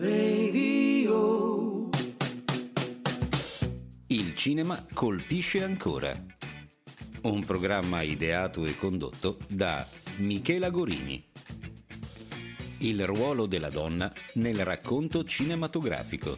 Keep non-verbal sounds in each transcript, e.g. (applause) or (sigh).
Radio. Il cinema colpisce ancora. Un programma ideato e condotto da Michela Gorini. Il ruolo della donna nel racconto cinematografico.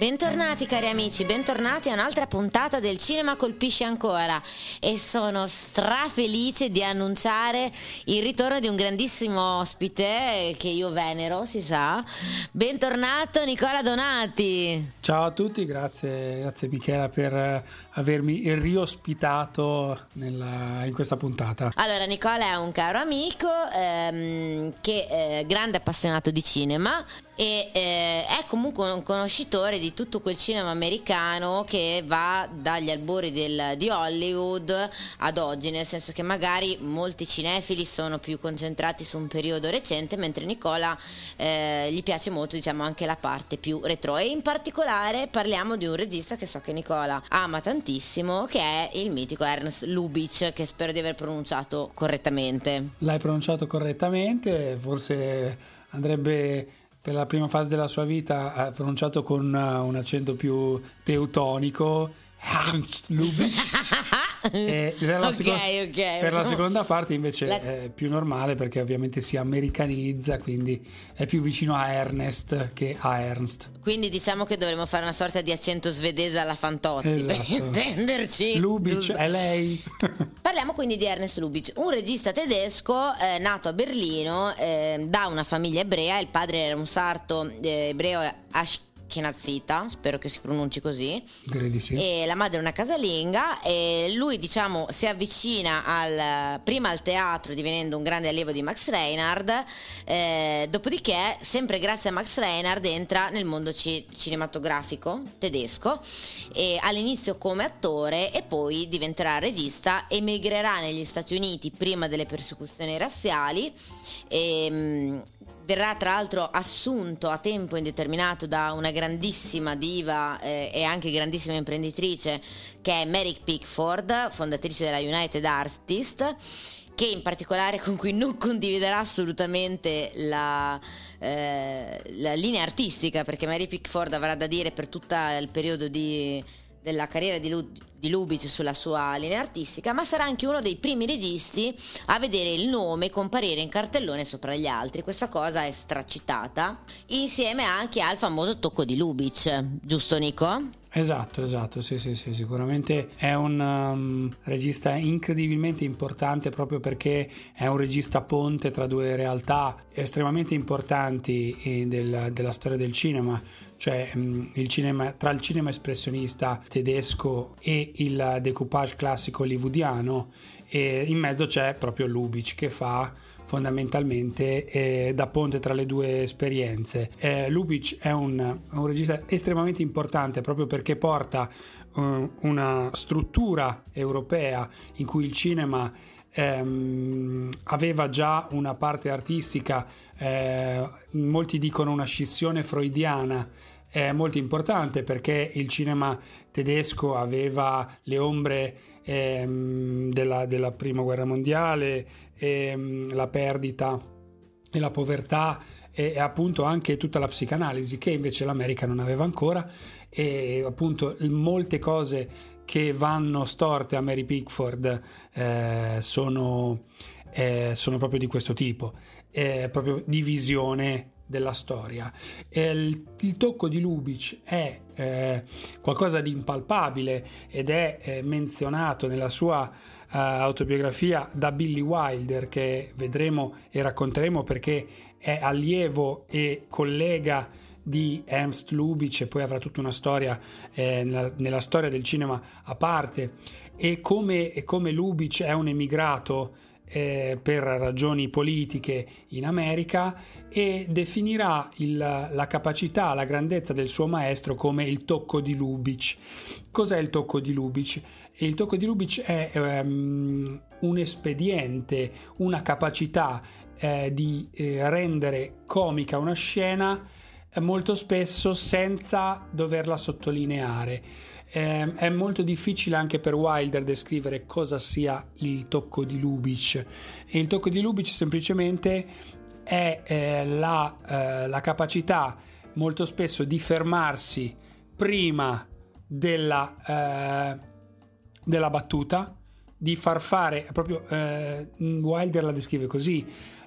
Bentornati cari amici, bentornati a un'altra puntata del Cinema Colpisce Ancora e sono strafelice di annunciare il ritorno di un grandissimo ospite che io venero, si sa. Bentornato Nicola Donati. Ciao a tutti, grazie, grazie Michela per eh, avermi riospitato nella- in questa puntata. Allora, Nicola è un caro amico ehm, che è grande appassionato di cinema e eh, è comunque un conoscitore di tutto quel cinema americano che va dagli albori del- di Hollywood ad oggi, nel senso che magari molti cinefili sono più concentrati su un periodo recente, mentre Nicola eh, gli piace molto diciamo anche la parte più retro e in particolare parliamo di un regista che so che Nicola ama tantissimo che è il mitico Ernst Lubitsch che spero di aver pronunciato correttamente. L'hai pronunciato correttamente, forse andrebbe per la prima fase della sua vita eh, pronunciato con eh, un accento più teutonico. Ernst Lubitsch. (laughs) E (laughs) per la, Ok, seco- ok. per la seconda parte invece La- è più normale perché ovviamente si americanizza, quindi è più vicino a Ernest che a Ernst. Quindi diciamo che dovremmo fare una sorta di accento svedese alla Fantozzi per Esatto. (laughs) intenderci. Lubitsch giusto? è lei. (laughs) Parliamo quindi di Ernest Lubitsch, un regista tedesco eh, nato a Berlino eh, da una famiglia ebrea, il padre era un sarto eh, ebreo ashkenazita, spero che si pronunci così, sì. e la madre è una casalinga e lui diciamo si avvicina al, prima al teatro divenendo un grande allievo di Max Reinhardt eh, dopodiché sempre grazie a Max Reinhardt entra nel mondo ci- cinematografico tedesco e all'inizio come attore e poi diventerà regista emigrerà negli Stati Uniti prima delle persecuzioni razziali e, mh, verrà tra l'altro assunto a tempo indeterminato da una grandissima diva eh, e anche grandissima imprenditrice che è Mary Pickford, fondatrice della United Artists che in particolare con cui non condividerà assolutamente la, eh, la linea artistica perché Mary Pickford avrà da dire per tutto il periodo di- della carriera di, Lu- di Lubitsch sulla sua linea artistica, ma sarà anche uno dei primi registi a vedere il nome comparire in cartellone sopra gli altri. Questa cosa è stracitata insieme anche al famoso tocco di Lubitsch, giusto Nico? Esatto, esatto, sì, sì, sì, sicuramente è un um, regista incredibilmente importante proprio perché è un regista ponte tra due realtà estremamente importanti eh, del- della storia del cinema, cioè mm, il cinema, tra il cinema espressionista tedesco e il decoupage classico hollywoodiano e in mezzo c'è proprio Lubitsch che fa fondamentalmente eh, da ponte tra le due esperienze. Eh, Lubitsch è un, un regista estremamente importante proprio perché porta eh, una struttura europea in cui il cinema ehm, aveva già una parte artistica, eh, molti dicono una scissione freudiana è molto importante perché il cinema tedesco aveva le ombre ehm, della, della prima guerra mondiale, ehm, la perdita e la povertà e, e appunto anche tutta la psicanalisi che invece l'America non aveva ancora e appunto molte cose che vanno storte a Mary Pickford eh, sono, eh, sono proprio di questo tipo, è proprio di visione della storia. Il, il tocco di Lubitsch è eh, qualcosa di impalpabile ed è eh, menzionato nella sua eh, autobiografia da Billy Wilder che vedremo e racconteremo perché è allievo e collega di Ernst Lubitsch e poi avrà tutta una storia eh, nella, nella storia del cinema a parte e come, e come Lubitsch è un emigrato eh, per ragioni politiche in America e definirà il- la capacità, la grandezza del suo maestro come il tocco di Lubitsch. Cos'è il tocco di Lubitsch? Il tocco di Lubitsch è ehm, un espediente, una capacità eh, di eh, rendere comica una scena eh, molto spesso senza doverla sottolineare. Eh, è molto difficile anche per Wilder descrivere cosa sia il tocco di Lubitsch e il tocco di Lubitsch semplicemente è eh, la, eh, la capacità molto spesso di fermarsi prima della, eh, della battuta, di far fare proprio eh, Wilder la descrive così.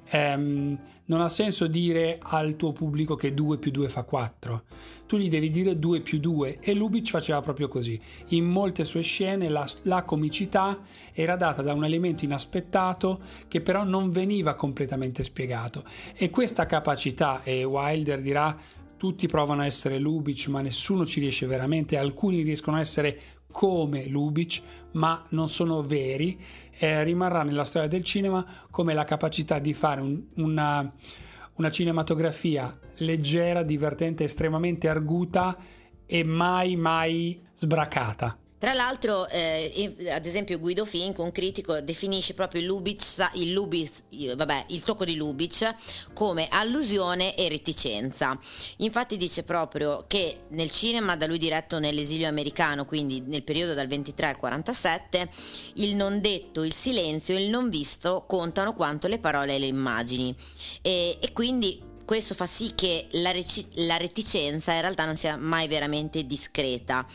ehm, non ha senso dire al tuo pubblico che 2 più 2 fa 4. Tu gli devi dire 2 più 2 e Lubitsch faceva proprio così. In molte sue scene la, la comicità era data da un elemento inaspettato che però non veniva completamente spiegato. E questa capacità, e Wilder dirà tutti provano a essere Lubitsch, ma nessuno ci riesce veramente. Alcuni riescono a essere come Lubitsch, ma non sono veri. Eh, rimarrà nella storia del cinema come la capacità di fare un- una, una cinematografia leggera, divertente, estremamente arguta e mai, mai sbracata. Tra l'altro, eh, ad esempio, Guido Fink, un critico, definisce proprio il Lubitsch, il, il- vabbè, il tocco di Lubitsch come allusione e reticenza. Infatti dice proprio che nel cinema da lui diretto nell'esilio americano, quindi nel periodo dal 23 al 47, il non detto, il silenzio e il non visto contano quanto le parole e le immagini. E, e quindi questo fa sì che la, reci- la reticenza in realtà non sia mai veramente discreta.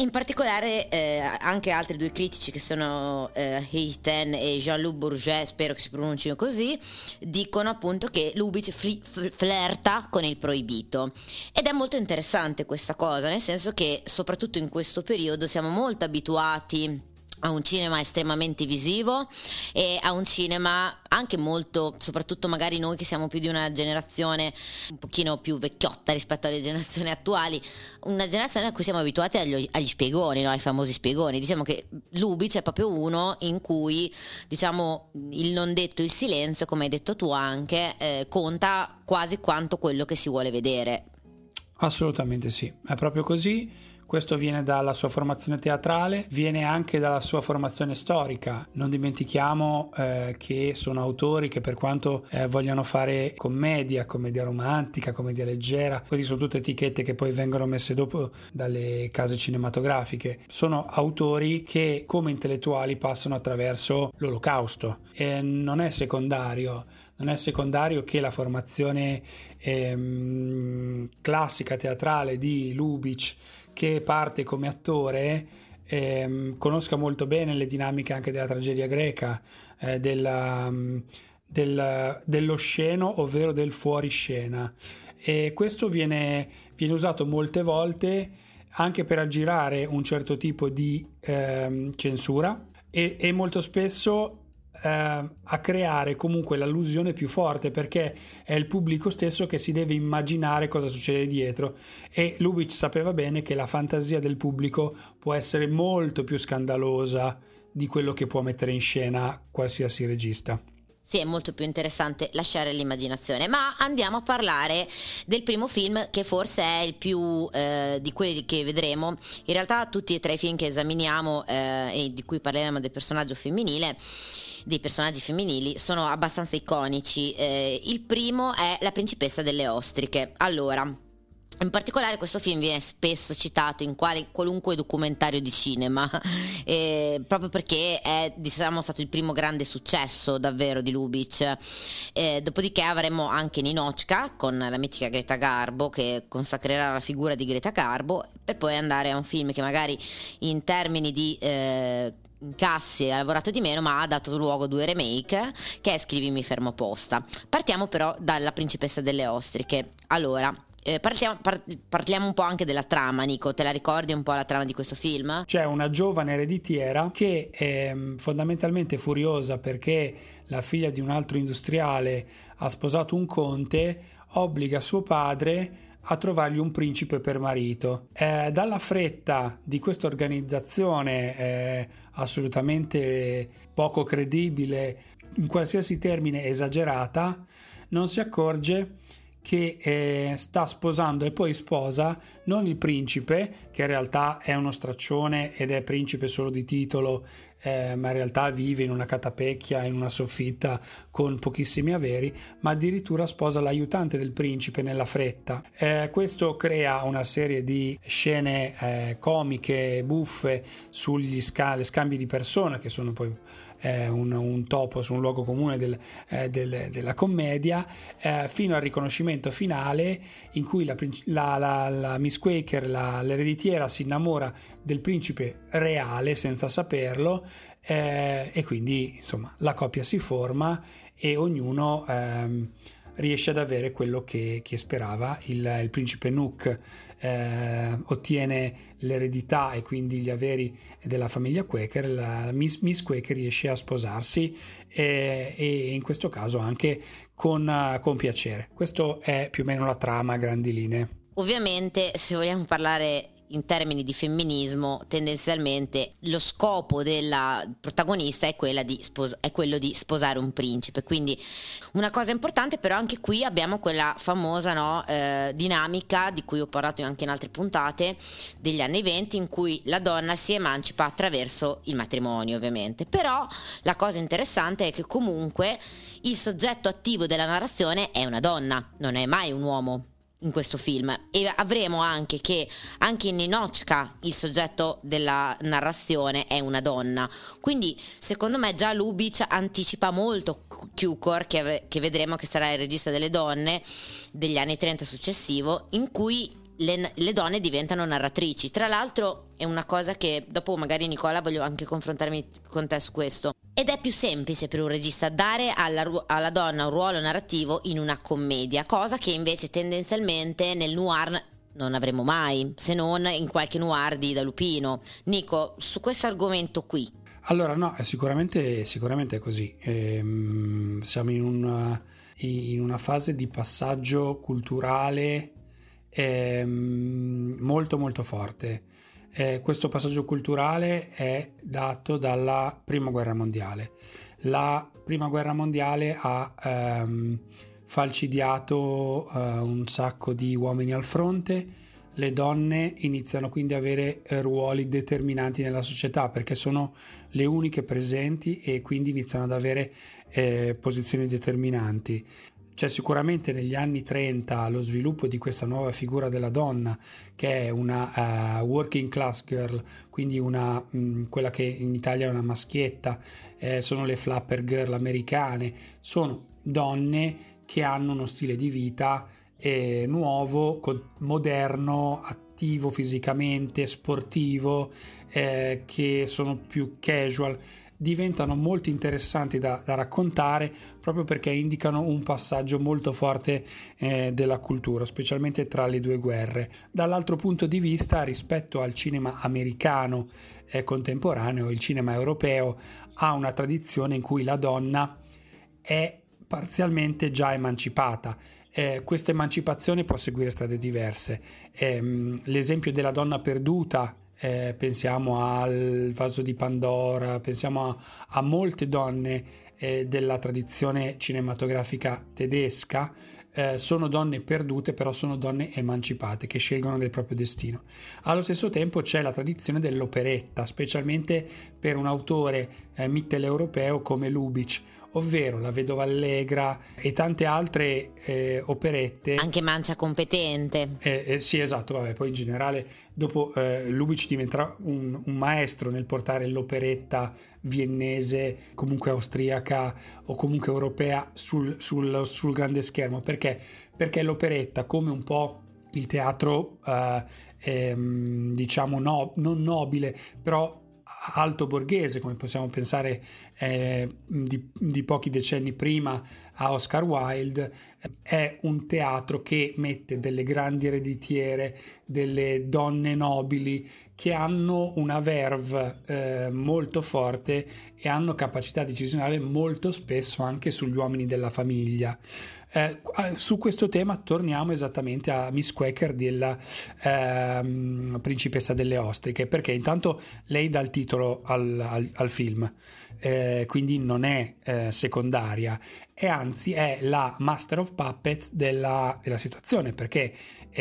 In particolare eh, anche altri due critici che sono eh, Hayten e Jean-Luc Bourget, spero che si pronuncino così, dicono appunto che Lubitsch fli- f- flirta con il proibito. Ed è molto interessante questa cosa, nel senso che soprattutto in questo periodo siamo molto abituati a un cinema estremamente visivo e a un cinema anche molto, soprattutto magari noi che siamo più di una generazione un pochino più vecchiotta rispetto alle generazioni attuali, una generazione a cui siamo abituati agli, agli spiegoni, no? ai famosi spiegoni. Diciamo che Lubitsch è proprio uno in cui diciamo il non detto, il silenzio, come hai detto tu anche, eh, conta quasi quanto quello che si vuole vedere. Assolutamente sì, è proprio così. Questo viene dalla sua formazione teatrale, viene anche dalla sua formazione storica. Non dimentichiamo eh, che sono autori che per quanto eh, vogliano fare commedia, commedia romantica, commedia leggera, queste sono tutte etichette che poi vengono messe dopo dalle case cinematografiche. Sono autori che come intellettuali passano attraverso l'olocausto e non è secondario non è secondario che la formazione ehm, classica teatrale di Lubitsch, che parte come attore, ehm, conosca molto bene le dinamiche anche della tragedia greca, eh, della, mm, del- dello sceno, ovvero del fuoriscena. E questo viene, viene usato molte volte anche per aggirare un certo tipo di ehm, censura e, e molto spesso a creare comunque l'allusione più forte perché è il pubblico stesso che si deve immaginare cosa succede dietro e Lubitsch sapeva bene che la fantasia del pubblico può essere molto più scandalosa di quello che può mettere in scena qualsiasi regista. Sì, è molto più interessante lasciare l'immaginazione, ma andiamo a parlare del primo film che forse è il più eh, di quelli che vedremo. In realtà tutti e tre i film che esaminiamo eh, e di cui parleremo del personaggio femminile dei personaggi femminili sono abbastanza iconici. Eh, il primo è La principessa delle ostriche. Allora, in particolare questo film viene spesso citato in quale- qualunque documentario di cinema, (laughs) eh, proprio perché è diciamo, stato il primo grande successo davvero di Lubitsch. Eh, dopodiché avremo anche Ninochka con la mitica Greta Garbo che consacrerà la figura di Greta Garbo, per poi andare a un film che magari in termini di... eh, incassi ha lavorato di meno ma ha dato luogo a due remake che è Scrivimi fermo posta partiamo però dalla principessa delle ostriche allora eh, partiamo, par- parliamo un po' anche della trama, Nico. Te la ricordi un po' la trama di questo film? C'è una giovane ereditiera che è mm, fondamentalmente furiosa perché la figlia di un altro industriale ha sposato un conte, obbliga suo padre a trovargli un principe per marito. Eh, dalla fretta di questa organizzazione eh, assolutamente poco credibile, in qualsiasi termine esagerata, non si accorge che eh, sta sposando e poi sposa non il principe, che in realtà è uno straccione ed è principe solo di titolo eh, ma in realtà vive in una catapecchia, in una soffitta con pochissimi averi, ma addirittura sposa l'aiutante del principe nella fretta. Eh, questo crea una serie di scene eh, comiche, buffe sugli sca- scambi di persona, che sono poi eh, un, un, topo su un luogo comune del, eh, del, della commedia, eh, fino al riconoscimento finale in cui la, la, la, la Miss Quaker, l'ereditiera, si innamora del principe reale senza saperlo eh, e quindi insomma la coppia si forma e ognuno ehm, riesce ad avere quello che, che sperava il, il principe Nook eh, ottiene l'eredità e quindi gli averi della famiglia Quaker, la Miss, Miss Quaker riesce a sposarsi e, e in questo caso anche con, con piacere. Questo è più o meno la trama a grandi linee. Ovviamente, se vogliamo parlare in termini di femminismo, tendenzialmente lo scopo della protagonista è, spos- è, quello di sposare un principe. Quindi una cosa importante, però anche qui abbiamo quella famosa no, eh, dinamica di cui ho parlato anche in altre puntate degli anni 20 in cui la donna si emancipa attraverso il matrimonio ovviamente. Però la cosa interessante è che comunque il soggetto attivo della narrazione è una donna, non è mai un uomo in questo film. E avremo anche che anche in Ninochka il soggetto della narrazione è una donna. Quindi secondo me già Lubitsch anticipa molto Cukor che, che vedremo che sarà il regista delle donne degli anni 30 successivo in cui le, le, donne diventano narratrici. Tra l'altro è una cosa che dopo magari Nicola voglio anche confrontarmi con te su questo. Ed è più semplice per un regista dare alla, alla donna un ruolo narrativo in una commedia, cosa che invece tendenzialmente nel noir non avremo mai, se non in qualche noir di Da Lupino. Nico, su questo argomento qui. Allora, no, sicuramente, sicuramente è così. Ehm, siamo in una, in una fase di passaggio culturale è molto molto forte. Eh, questo passaggio culturale è dato dalla prima guerra mondiale. La prima guerra mondiale ha ehm, falcidiato eh, un sacco di uomini al fronte, le donne iniziano quindi ad avere eh, ruoli determinanti nella società perché sono le uniche presenti e quindi iniziano ad avere eh, posizioni determinanti. C'è sicuramente negli anni 30 lo sviluppo di questa nuova figura della donna che è una uh, working class girl, quindi una, mh, mm, quella che in Italia è una maschietta, eh, sono le flapper girl americane, sono donne che hanno uno stile di vita eh, nuovo, moderno, attivo fisicamente, sportivo, eh, che sono più casual diventano molto interessanti da, da, raccontare proprio perché indicano un passaggio molto forte eh, della cultura, specialmente tra le due guerre. Dall'altro punto di vista, rispetto al cinema americano eh, contemporaneo, il cinema europeo ha una tradizione in cui la donna è parzialmente già emancipata. Eh, questa emancipazione può seguire strade diverse. Eh, l'esempio della donna perduta eh, pensiamo al vaso di Pandora, pensiamo a, a molte donne eh, della tradizione cinematografica tedesca, eh, sono donne perdute, però sono donne emancipate che scelgono del proprio destino. Allo stesso tempo c'è la tradizione dell'operetta, specialmente per un autore eh, mitteleuropeo come Lubitsch, ovvero La vedova allegra e tante altre eh, operette. Anche Mancia competente. Eh, eh, sì, esatto, vabbè, poi in generale dopo eh, Lubitsch diventerà un, un, maestro nel portare l'operetta viennese, comunque austriaca o comunque europea sul, sul, sul grande schermo. Perché? Perché l'operetta, come un po' il teatro, eh, ehm, diciamo, no, non nobile, però alto borghese, come possiamo pensare eh, di, di, pochi decenni prima a Oscar Wilde, è un teatro che mette delle grandi ereditiere, delle donne nobili che hanno una verve eh, molto forte e hanno capacità decisionale molto spesso anche sugli uomini della famiglia. Eh, su questo tema torniamo esattamente a Miss Quaker della eh, principessa delle ostriche, perché intanto lei dà il titolo al, al, al film, eh, quindi non è eh, secondaria e anzi è la master of puppets della, della situazione, perché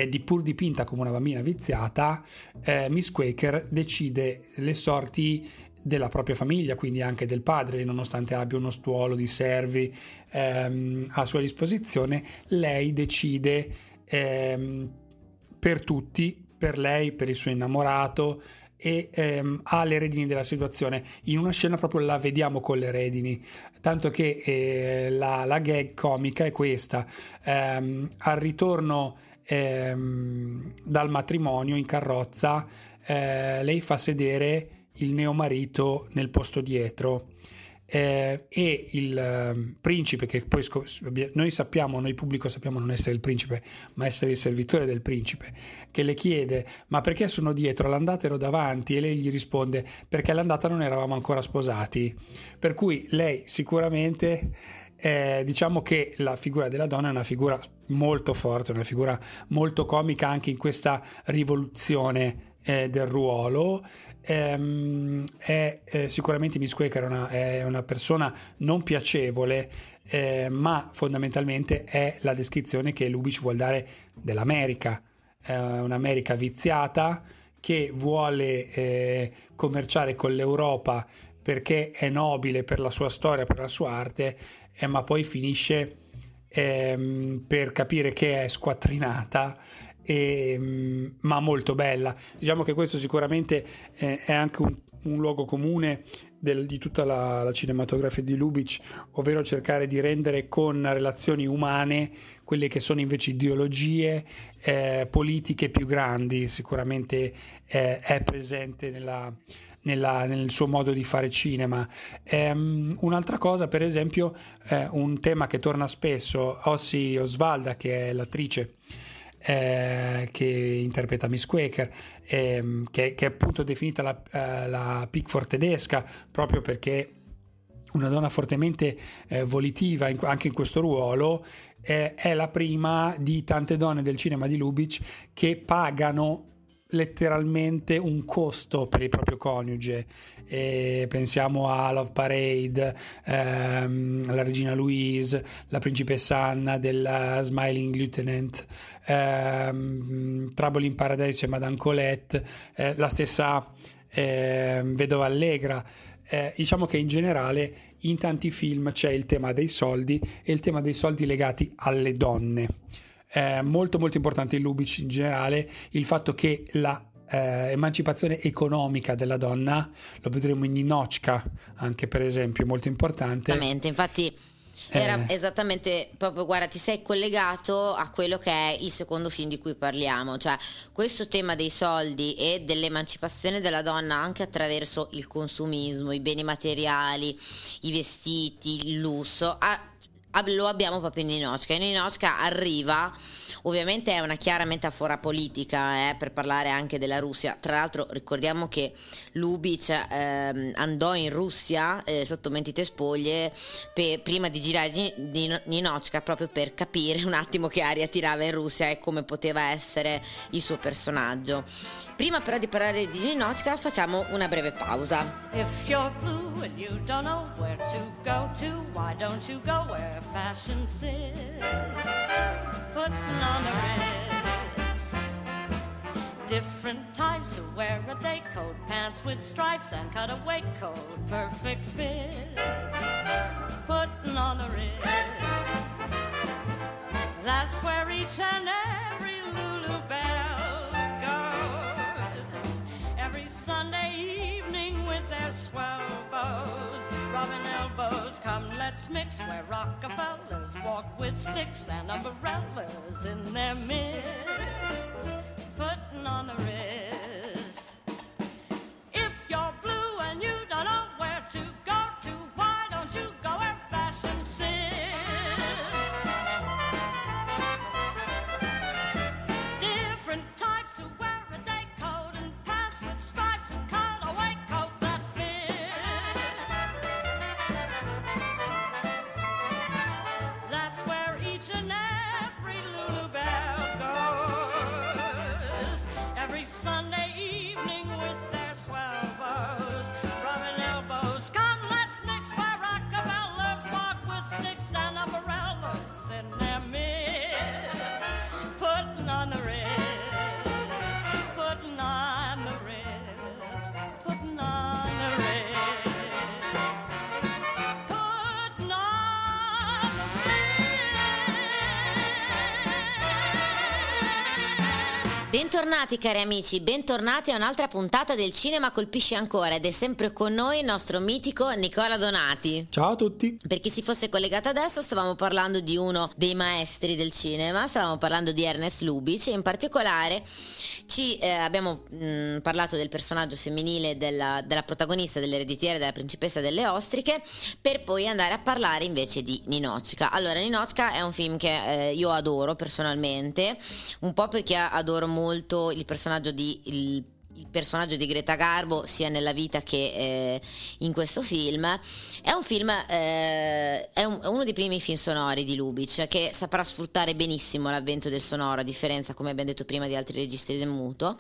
di pur dipinta come una bambina viziata, eh, Miss Quaker decide le sorti della propria famiglia, quindi anche del padre, nonostante abbia uno stuolo di servi ehm, a sua disposizione, lei decide ehm, per tutti, per lei, per il suo innamorato e ehm, ha le redini della situazione. In una scena proprio la vediamo con le redini, tanto che eh, la, la gag comica è questa. Ehm, al ritorno ehm, dal matrimonio in carrozza, eh, lei fa sedere il neomarito nel posto dietro. eh, e il ehm, principe che poi scop- noi sappiamo, noi pubblico sappiamo non essere il principe ma essere il servitore del principe che le chiede ma perché sono dietro l'andata ero davanti e lei gli risponde perché all'andata non eravamo ancora sposati per cui lei sicuramente eh, diciamo che la figura della donna è una figura molto forte, una figura molto comica anche in questa rivoluzione eh, del ruolo. Ehm, è eh, sicuramente Miss Quaker una, è una persona non piacevole, eh, ma fondamentalmente è la descrizione che Lubitsch vuol dare dell'America, È un'America viziata che vuole eh, commerciare con l'Europa perché è nobile per la sua storia, per la sua arte, eh, ma poi finisce ehm, per capire che è squattrinata, e, mm, ma molto bella. Diciamo che questo sicuramente eh, è anche un, un luogo comune del- di tutta la, la cinematografia di Lubitsch, ovvero cercare di rendere con relazioni umane quelle che sono invece ideologie eh, politiche più grandi. Sicuramente eh, è presente nella, nella- nel suo modo di fare cinema. Ehm, un'altra cosa, per esempio, eh, un tema che torna spesso, Ossi Osvalda, che è l'attrice eh, che interpreta Miss Quaker, ehm, che, che è appunto definita la, eh, la Pickford tedesca proprio perché una donna fortemente eh, volitiva in- anche in questo ruolo, eh, è la prima di tante donne del cinema di Lubitsch che pagano letteralmente un costo per il proprio coniuge. E pensiamo a Love Parade, ehm, la regina Louise, la principessa Anna della Smiling Lieutenant, ehm, Trouble in Paradise e Madame Colette, eh, la stessa ehm, Vedova Allegra. Eh, diciamo che in generale in tanti film c'è il tema dei soldi e il tema dei soldi legati alle donne. È molto molto importante in Lubitsch in generale il fatto che la eh, emancipazione economica della donna, lo vedremo in Ninochka anche per esempio, molto importante. Esattamente, infatti era Eh. esattamente proprio, guarda, ti sei collegato a quello che è il secondo film di cui parliamo, cioè questo tema dei soldi e dell'emancipazione della donna anche attraverso il consumismo, i beni materiali, i vestiti, il lusso, ha- lo abbiamo proprio in Ninochka. In Ninochka arriva, ovviamente è una chiara metafora politica eh, per parlare anche della Russia. Tra l'altro ricordiamo che Lubitsch ehm, andò in Russia eh, sotto mentite spoglie pe- prima di girare Gi- Nino- Ninochka proprio per capire un attimo che aria tirava in Russia e come poteva essere il suo personaggio. Prima però di parlare di Ninochka facciamo una breve pausa. If you're blue and you don't know where to go to, why don't you go where fashion sits? Putting on the ritz. Different types who wear a day coat, pants with stripes and cutaway coat, perfect fits. Putting on the ritz. That's where each and every Lulu Bell goes. Every Sunday evening with their swell bows, rubbing elbows. Come, let's mix where Rockefellers walk with sticks and umbrellas in their midst, putting on the Riz. Bentornati cari amici, bentornati a un'altra puntata del Cinema Colpisce Ancora ed è sempre con noi il nostro mitico Nicola Donati. Ciao a tutti. Per chi si fosse collegato adesso stavamo parlando di uno dei maestri del cinema, stavamo parlando di Ernest Lubitsch e in particolare ci eh, abbiamo mh, parlato del personaggio femminile della, della protagonista dell'ereditiera della principessa delle ostriche per poi andare a parlare invece di Ninochka. Allora Ninochka è un film che eh, io adoro personalmente, un po' perché adoro molto il personaggio di... Il, il personaggio di Greta Garbo sia nella vita che eh, in questo film è un film eh, è, un- è uno dei primi film sonori di Lubitsch che saprà sfruttare benissimo l'avvento del sonoro a differenza come abbiamo detto prima di altri registri del muto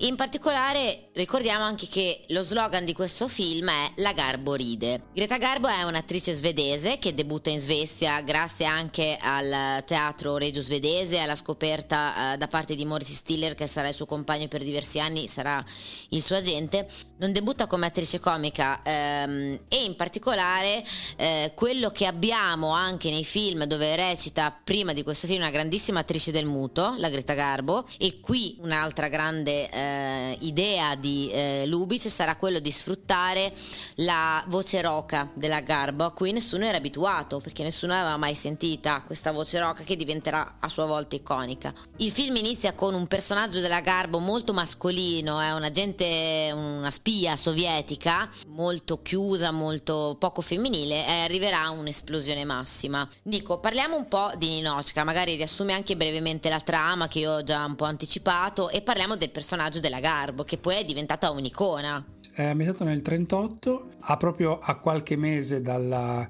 in particolare ricordiamo anche che lo slogan di questo film è La Garbo ride. Greta Garbo è un'attrice svedese che debutta in Svezia grazie anche al teatro regio svedese, alla scoperta eh, da parte di Morris Stiller che sarà il suo compagno per diversi anni, sarà il suo agente. Non debutta come attrice comica ehm, e in particolare eh, quello che abbiamo anche nei film dove recita prima di questo film una grandissima attrice del muto, la Greta Garbo, e qui un'altra grande eh, idea di eh, Lubitsch sarà quello di sfruttare la voce roca della Garbo a cui nessuno era abituato perché nessuno aveva mai sentita questa voce roca che diventerà a sua volta iconica. Il film inizia con un personaggio della Garbo molto mascolino, è un agente, una spia sovietica molto chiusa, molto poco femminile e arriverà a un'esplosione massima. Dico, parliamo un po' di Ninochka, magari riassume anche brevemente la trama che io ho già un po' anticipato e parliamo del personaggio della Garbo che poi è diventata un'icona. È ambientato nel 38, ha proprio a qualche mese dalla,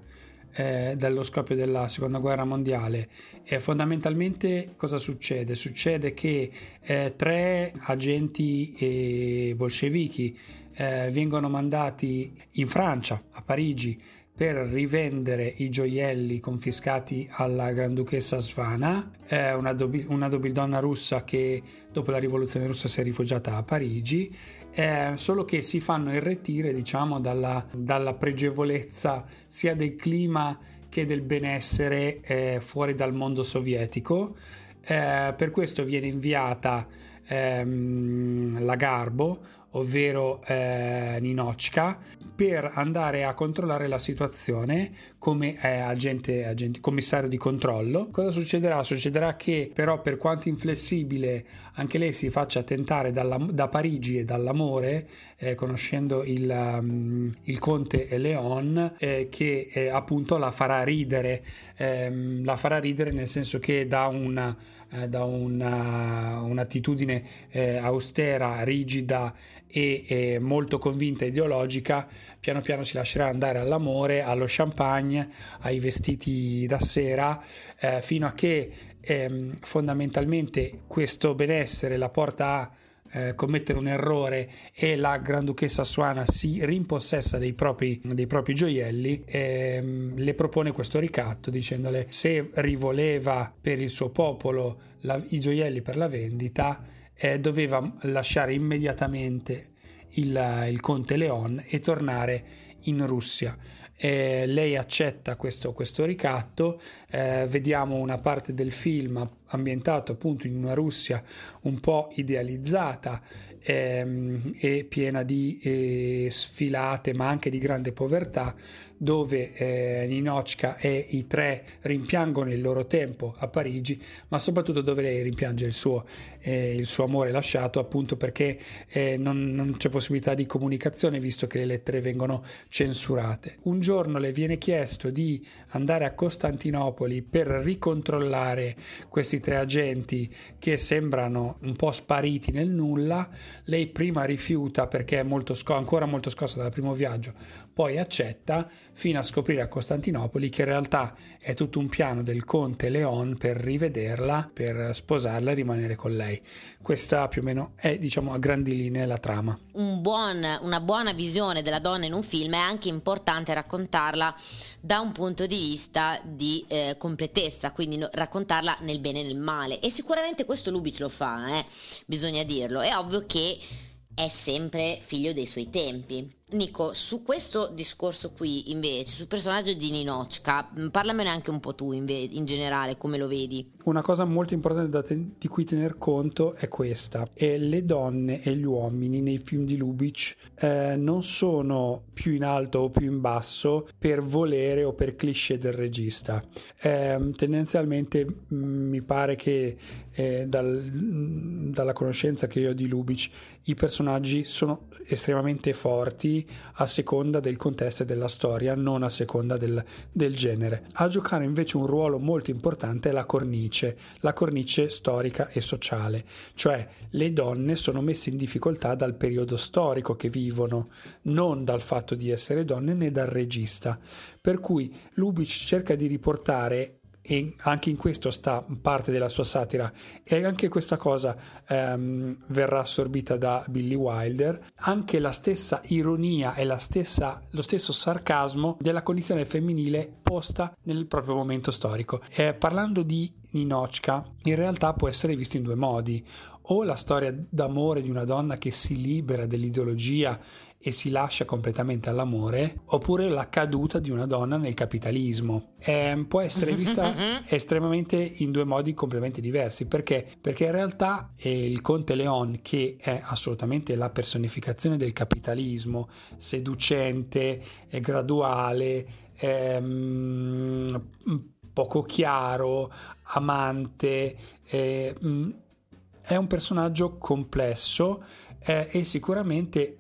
eh, dallo scoppio della seconda guerra mondiale. E fondamentalmente cosa succede? Succede che eh, tre agenti eh, bolscevichi eh, vengono mandati in Francia, a Parigi, per rivendere i gioielli confiscati alla Granduchessa Svana, eh, una, dobi- una nobildonna russa che dopo la rivoluzione russa si è rifugiata a Parigi, eh, solo che si fanno irretire diciamo dalla, dalla pregevolezza sia del clima che del benessere eh, fuori dal mondo sovietico. Eh, per questo viene inviata ehm, la Garbo, ovvero eh, Ninochka, per andare a controllare la situazione come eh, agente, agente, commissario di controllo. Cosa succederà? Succederà che però per quanto inflessibile anche lei si faccia tentare dalla, da Parigi e dall'amore, eh, conoscendo il, um, il conte Leon, eh, che eh, appunto la farà ridere, ehm, la farà ridere nel senso che da una eh, da una, un'attitudine eh, austera, rigida e eh, molto convinta ideologica, piano piano si lascerà andare all'amore, allo champagne, ai vestiti da sera, eh, fino a che ehm, fondamentalmente questo benessere la porta a eh, commettere un errore e la Granduchessa Suana si rimpossessa dei propri, dei propri gioielli, ehm, le propone questo ricatto dicendole se rivoleva per il suo popolo la- i gioielli per la vendita, eh, doveva lasciare immediatamente il, il conte Leon e tornare in Russia. Eh, lei accetta questo, questo ricatto, eh, vediamo una parte del film ambientato appunto in una Russia un po' idealizzata ehm, e piena di eh, sfilate ma anche di grande povertà dove eh, Ninochka e i tre rimpiangono il loro tempo a Parigi ma soprattutto dove lei rimpiange il suo, eh, il suo amore lasciato appunto perché eh, non, non c'è possibilità di comunicazione visto che le lettere vengono censurate. Un giorno le viene chiesto di andare a Costantinopoli per ricontrollare questi tre agenti che sembrano un po' spariti nel nulla. Lei prima rifiuta perché è molto sco- ancora molto scossa dal primo viaggio, poi accetta fino a scoprire a Costantinopoli che in realtà è tutto un piano del conte Leon per rivederla, per sposarla e rimanere con lei. Questa più o meno è diciamo a grandi linee la trama. un buon- una buona visione della donna in un film è anche importante raccontarla da un punto di vista di eh, completezza, quindi no- raccontarla nel bene e nel male. E sicuramente questo Lubitsch lo fa, eh, bisogna dirlo. È ovvio che è sempre figlio dei suoi tempi. Nico, su questo discorso qui invece, sul personaggio di Ninochka, mh, parlamene anche un po' tu inve- in generale, come lo vedi. Una cosa molto importante ten- di cui tener conto è questa. E le donne e gli uomini nei film di Lubitsch eh, non sono più in alto o più in basso per volere o per cliché del regista. Ehm, tendenzialmente mh, mi pare che eh, dal- mh, dalla conoscenza che io ho di Lubitsch i personaggi sono estremamente forti a seconda del contesto e della storia, non a seconda del, del genere. A giocare invece un ruolo molto importante è la cornice, la cornice storica e sociale, cioè le donne sono messe in difficoltà dal periodo storico che vivono, non dal fatto di essere donne né dal regista. Per cui Lubitsch cerca di riportare e anche in questo sta parte della sua satira. E anche questa cosa ehm, verrà assorbita da Billy Wilder. Anche la stessa ironia e stessa, lo stesso sarcasmo della condizione femminile posta nel proprio momento storico. Eh, parlando di Ninochka in realtà può essere vista in due modi. O la storia d'amore di una donna che si libera dell'ideologia e si lascia completamente all'amore, oppure la caduta di una donna nel capitalismo. Eh, può essere (laughs) vista estremamente in due modi completamente diversi. Perché? Perché in realtà il Conte Leon, che è assolutamente la personificazione del capitalismo, seducente, graduale, ehm, poco chiaro, amante, eh, mh, è un personaggio complesso eh, e sicuramente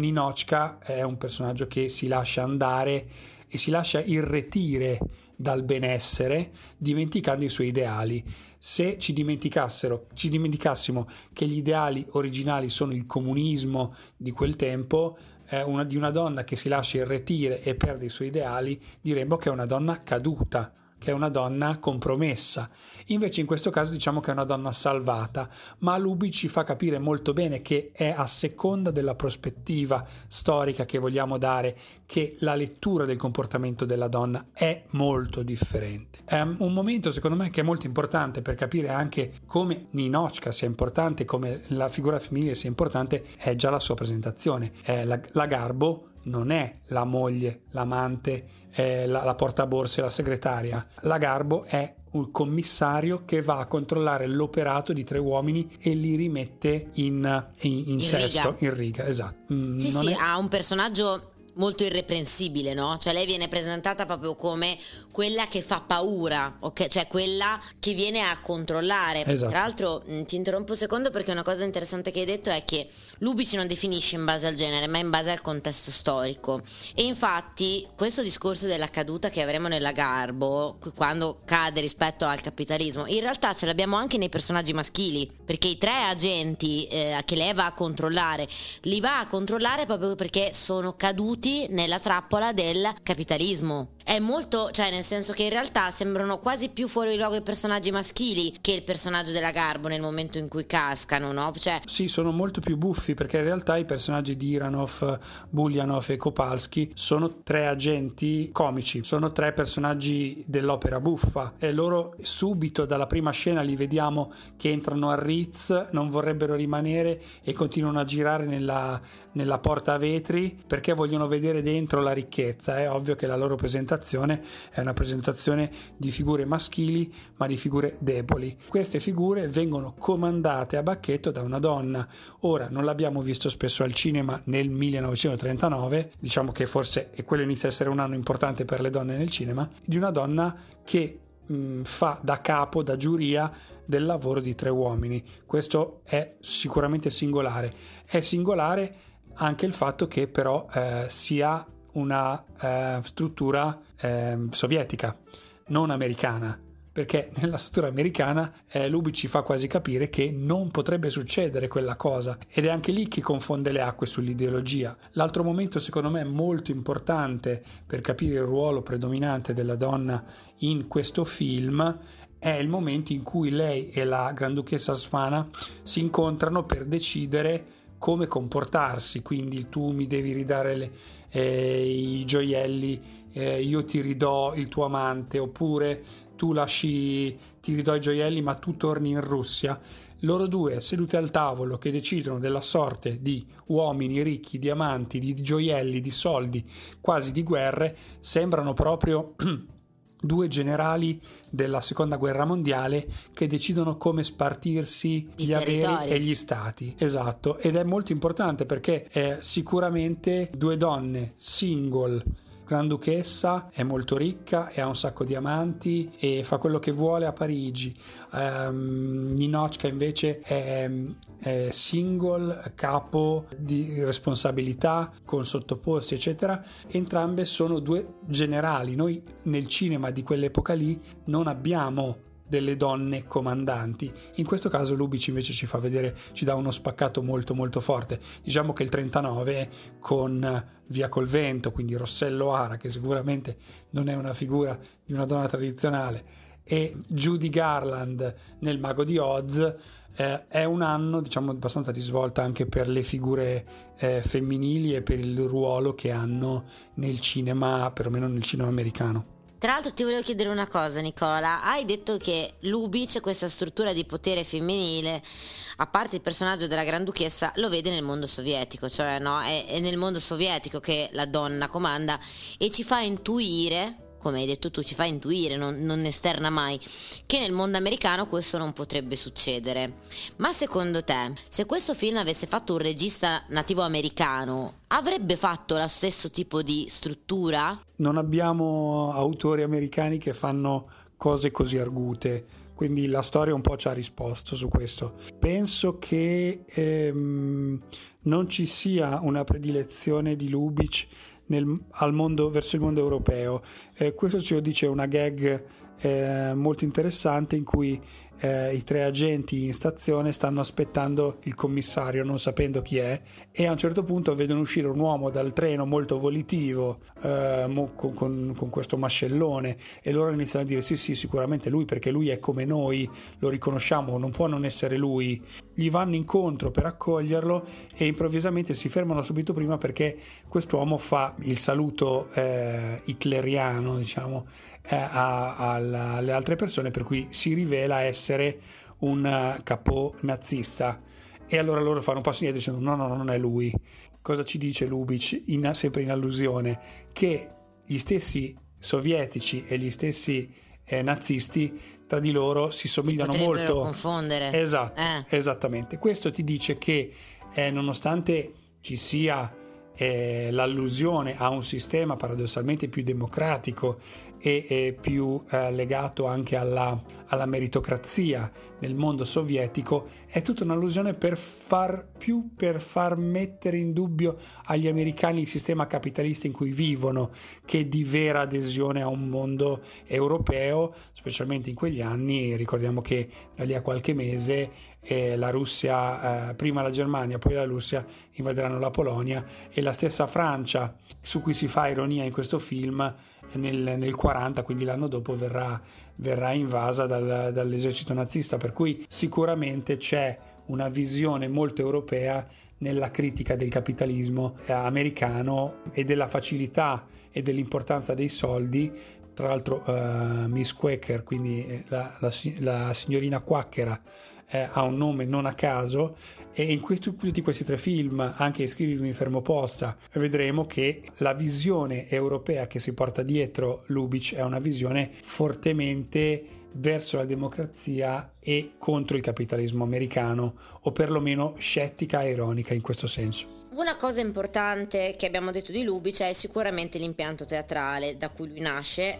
Ninochka è un personaggio che si lascia andare e si lascia irretire dal benessere dimenticando i suoi ideali. Se ci ci dimenticassimo che gli ideali originali sono il comunismo di quel tempo, eh, una, di una donna che si lascia irretire e perde i suoi ideali, diremmo che è una donna caduta che è una donna compromessa. Invece in questo caso diciamo che è una donna salvata, ma Lubi ci fa capire molto bene che è a seconda della prospettiva storica che vogliamo dare che la lettura del comportamento della donna è molto differente. È un momento secondo me che è molto importante per capire anche come Ninochka sia importante, come la figura femminile sia importante, è già la sua presentazione. È la, la Garbo non è la moglie, l'amante, eh, la, la portaborse, la segretaria. La Garbo è un commissario che va a controllare l'operato di tre uomini e li rimette in, in, in sesto, riga. in riga. Esatto. Mm, Sì, sì, è- ha un personaggio molto irreprensibile, no? Cioè lei viene presentata proprio come quella che fa paura, ok? Cioè quella che viene a controllare. Esatto. Tra l'altro mh, ti interrompo un secondo perché una cosa interessante che hai detto è che Lubici non definisce in base al genere, ma in base al contesto storico. E infatti questo discorso della caduta che avremo nella Garbo, qu- quando cade rispetto al capitalismo, in realtà ce l'abbiamo anche nei personaggi maschili, perché i tre agenti eh, che lei va a controllare, li va a controllare proprio perché sono caduti nella trappola del capitalismo. È molto, cioè nel senso che in realtà sembrano quasi più fuori luogo i personaggi maschili che il personaggio della Garbo nel momento in cui cascano, no? Cioè Sì, sono molto più buffi perché in realtà i personaggi di Iranov, Bulyanov e Kopalski sono tre agenti comici, sono tre personaggi dell'opera buffa e loro subito dalla prima scena li vediamo che entrano al Ritz, non vorrebbero rimanere e continuano a girare nella, nella porta a vetri perché vogliono vedere dentro la ricchezza. È ovvio che la loro presentazione è una presentazione di figure maschili ma di figure deboli. Queste figure vengono comandate a bacchetto da una donna. Ora non l'abbiamo visto spesso al cinema nel 1939, diciamo che forse e quello inizia a essere un anno importante per le donne nel cinema, di una donna che mh, fa da capo, da giuria del lavoro di tre uomini. Questo è sicuramente singolare. È singolare anche il fatto che però eh, sia una eh, struttura eh, sovietica, non americana. Perché (laughs) nella struttura americana eh, Lubi ci fa quasi capire che non potrebbe succedere quella cosa ed è anche lì che confonde le acque sull'ideologia. L'altro momento secondo me molto importante per capire il ruolo predominante della donna in questo film è il momento in cui lei e la Granduchessa Sfana si incontrano per decidere come comportarsi, quindi tu mi devi ridare le- eh, i gioielli, eh, io ti ridò il tuo amante, oppure tu lasci, ti ridò i gioielli ma tu torni in Russia. Loro due seduti al tavolo che decidono della sorte di uomini ricchi, di amanti, di gioielli, di soldi, quasi di guerre, sembrano proprio (clears throat) due generali della seconda guerra mondiale che decidono come spartirsi I gli averi territori. e gli stati. Esatto, ed è molto importante perché è sicuramente due donne single. Granduchessa è molto ricca e ha un sacco di amanti e fa quello che vuole a Parigi. Um, Ninochka invece è, è single, capo di responsabilità con sottoposti, eccetera. Entrambe sono due generali. Noi nel cinema di quell'epoca lì non abbiamo delle donne comandanti. In questo caso Lubitsch invece ci fa vedere, ci dà uno spaccato molto molto forte. Diciamo che il 39 con Via col vento, quindi Rossello Ara, che sicuramente non è una figura di una donna tradizionale, e Judy Garland nel Mago di Oz, eh, è un anno diciamo abbastanza di svolta anche per le figure eh, femminili e per il ruolo che hanno nel cinema, perlomeno nel cinema americano. Tra l'altro ti volevo chiedere una cosa Nicola, hai detto che Lubitsch questa struttura di potere femminile, a parte il personaggio della Granduchessa, lo vede nel mondo sovietico, cioè no, è, è nel mondo sovietico che la donna comanda e ci fa intuire, come hai detto tu, ci fa intuire, non, non esterna mai, che nel mondo americano questo non potrebbe succedere. Ma secondo te, se questo film avesse fatto un regista nativo americano, avrebbe fatto lo stesso tipo di struttura? non abbiamo autori americani che fanno cose così argute, quindi la storia un po' ci ha risposto su questo. Penso che ehm, non ci sia una predilezione di Lubitsch nel- mondo- verso il mondo europeo. Eh, questo ce lo dice una gag eh, molto interessante in cui eh, i tre agenti in stazione stanno aspettando il commissario non sapendo chi è e a un certo punto vedono uscire un uomo dal treno molto volitivo eh, con, con- con questo mascellone e loro iniziano a dire sì sì sicuramente lui perché lui è come noi lo riconosciamo non può non essere lui. Gli vanno incontro per accoglierlo e improvvisamente si fermano subito prima perché quest'uomo fa il saluto eh, hitleriano diciamo eh, a- alla- alle altre persone per cui si rivela essere un eh, capo nazista. E allora loro fanno un passo indietro dicendo no no no, non è lui. Cosa ci dice Lubitsch? In- sempre in allusione che gli stessi sovietici e gli stessi eh, nazisti tra di loro si somigliano potrebbero molto. confondere. esatto Eh. esattamente. Questo ti dice che eh, nonostante ci sia eh, l'allusione a un sistema paradossalmente più democratico e, e più eh, legato anche alla, alla meritocrazia nel mondo sovietico, è tutta un'allusione per far più per far mettere in dubbio agli americani il sistema capitalista in cui vivono che di vera adesione a un mondo europeo, specialmente in quegli anni. Ricordiamo che da lì a qualche mese eh, la Russia, eh, prima la Germania, poi la Russia invaderanno la Polonia e la stessa Francia, su cui si fa ironia in questo film, nel, nel 40, quindi l'anno dopo, verrà, verrà invasa dal- dall'esercito nazista, per cui sicuramente c'è una visione molto europea nella critica del capitalismo eh, americano e della facilità e dell'importanza dei soldi. Tra l'altro eh, Miss Quaker, quindi eh, la, la la signorina Quacchera, eh, ha un nome non a caso e in questi, tutti questi tre film, anche Iscrivimi fermo posta, vedremo che la visione europea che si porta dietro Lubitsch è una visione fortemente verso la democrazia e contro il capitalismo americano o perlomeno scettica e ironica in questo senso. Una cosa importante che abbiamo detto di Lubitsch è sicuramente l'impianto teatrale da cui lui nasce,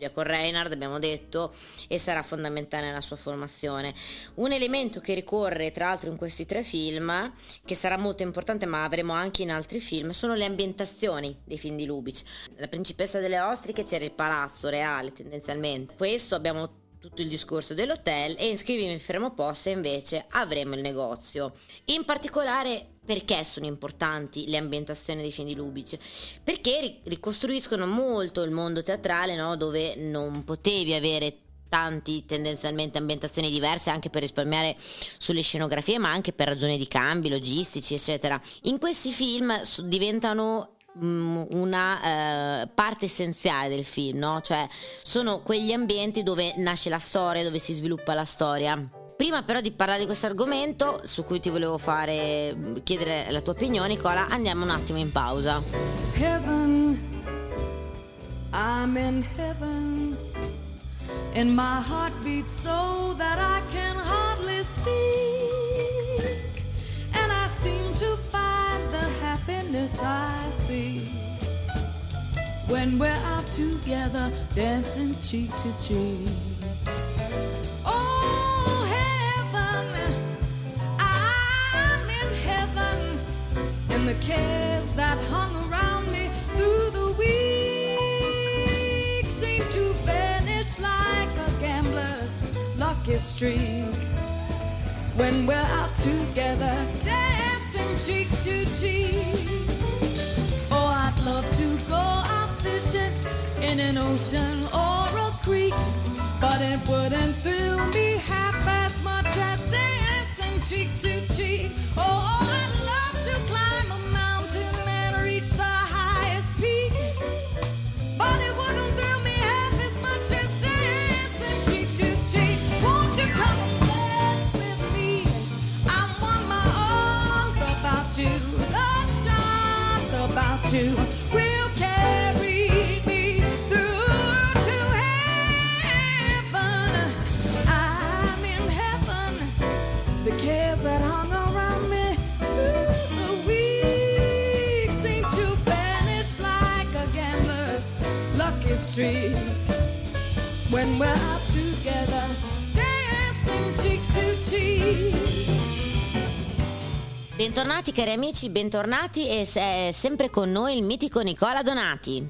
studia con Reinhard, abbiamo detto, e sarà fondamentale nella sua formazione. Un elemento che ricorre tra l'altro in questi tre film, che sarà molto importante ma avremo anche in altri film, sono le ambientazioni dei film di Lubitsch. La principessa delle ostriche c'era il palazzo reale tendenzialmente. Questo abbiamo tutto il discorso dell'hotel e in Scrivimi fermo posta invece avremo il negozio. In particolare perché sono importanti le ambientazioni dei film di Lubitsch? Perché ri- ricostruiscono molto il mondo teatrale no? dove non potevi avere tanti tendenzialmente ambientazioni diverse anche per risparmiare sulle scenografie ma anche per ragioni di cambi logistici eccetera in questi film diventano mm, una eh, parte essenziale del film no? cioè sono quegli ambienti dove nasce la storia dove si sviluppa la storia Prima però di parlare di questo argomento, su cui ti volevo fare chiedere la tua opinione, Nicola, andiamo un attimo in pausa. heaven. I'm in heaven. And my heart beats so that I can hardly speak. And I seem to find the happiness I see when we're out together, dancing cheek to cheek. Oh, and the cares that hung around me through the week seem to vanish like a gambler's lucky streak when we're out together dancing cheek to cheek oh i'd love to go out fishing in an ocean or a creek but it wouldn't thrill me half as much as dancing cheek to cheek. Oh, streak when we're out together, dancing cheek to cheek. Bentornati cari amici, bentornati e se- è sempre con noi il mitico Nicola Donati.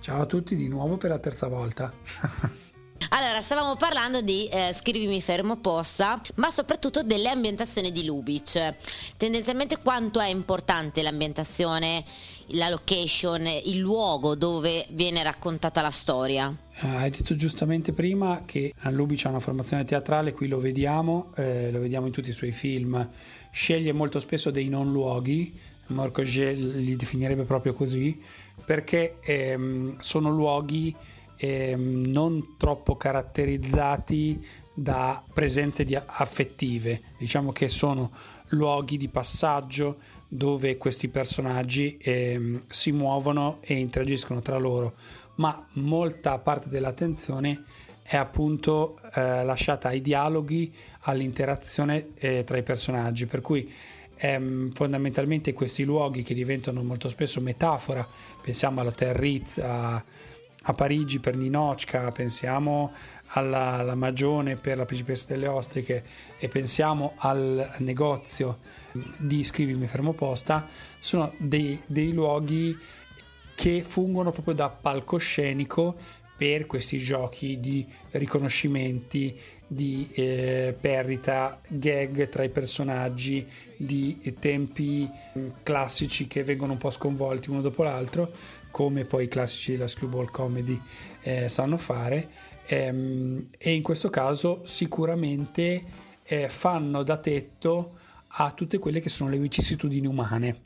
Ciao a tutti di nuovo per la terza volta. (laughs) Allora, stavamo parlando di eh, Scrivimi fermo posta, ma soprattutto delle ambientazioni di Lubitsch. Tendenzialmente quanto è importante l'ambientazione, la location, il luogo dove viene raccontata la storia. Eh, hai detto giustamente prima che Lubic ha una formazione teatrale, qui lo vediamo, eh, lo vediamo in tutti i suoi film, sceglie molto spesso dei non luoghi, Marco G li definirebbe proprio così, perché ehm, sono luoghi ehm, non troppo caratterizzati da presenze affettive, diciamo che sono luoghi di passaggio dove questi personaggi ehm, si muovono e interagiscono tra loro, ma molta parte dell'attenzione è appunto eh, lasciata ai dialoghi, all'interazione eh, tra i personaggi, per cui ehm, fondamentalmente questi luoghi che diventano molto spesso metafora, pensiamo all'Hotel Ritz a, a Parigi per Ninochka, pensiamo alla, alla Magione per la Principessa delle Ostriche e pensiamo al negozio di Scrivimi Fermo Posta, sono dei, dei luoghi che fungono proprio da palcoscenico per questi giochi di riconoscimenti, di eh, perdita, gag tra i personaggi, di tempi mh, classici che vengono un po' sconvolti uno dopo l'altro, come poi i classici della screwball comedy eh, sanno fare. Ehm, e in questo caso sicuramente eh, fanno da tetto a tutte quelle che sono le vicissitudini umane.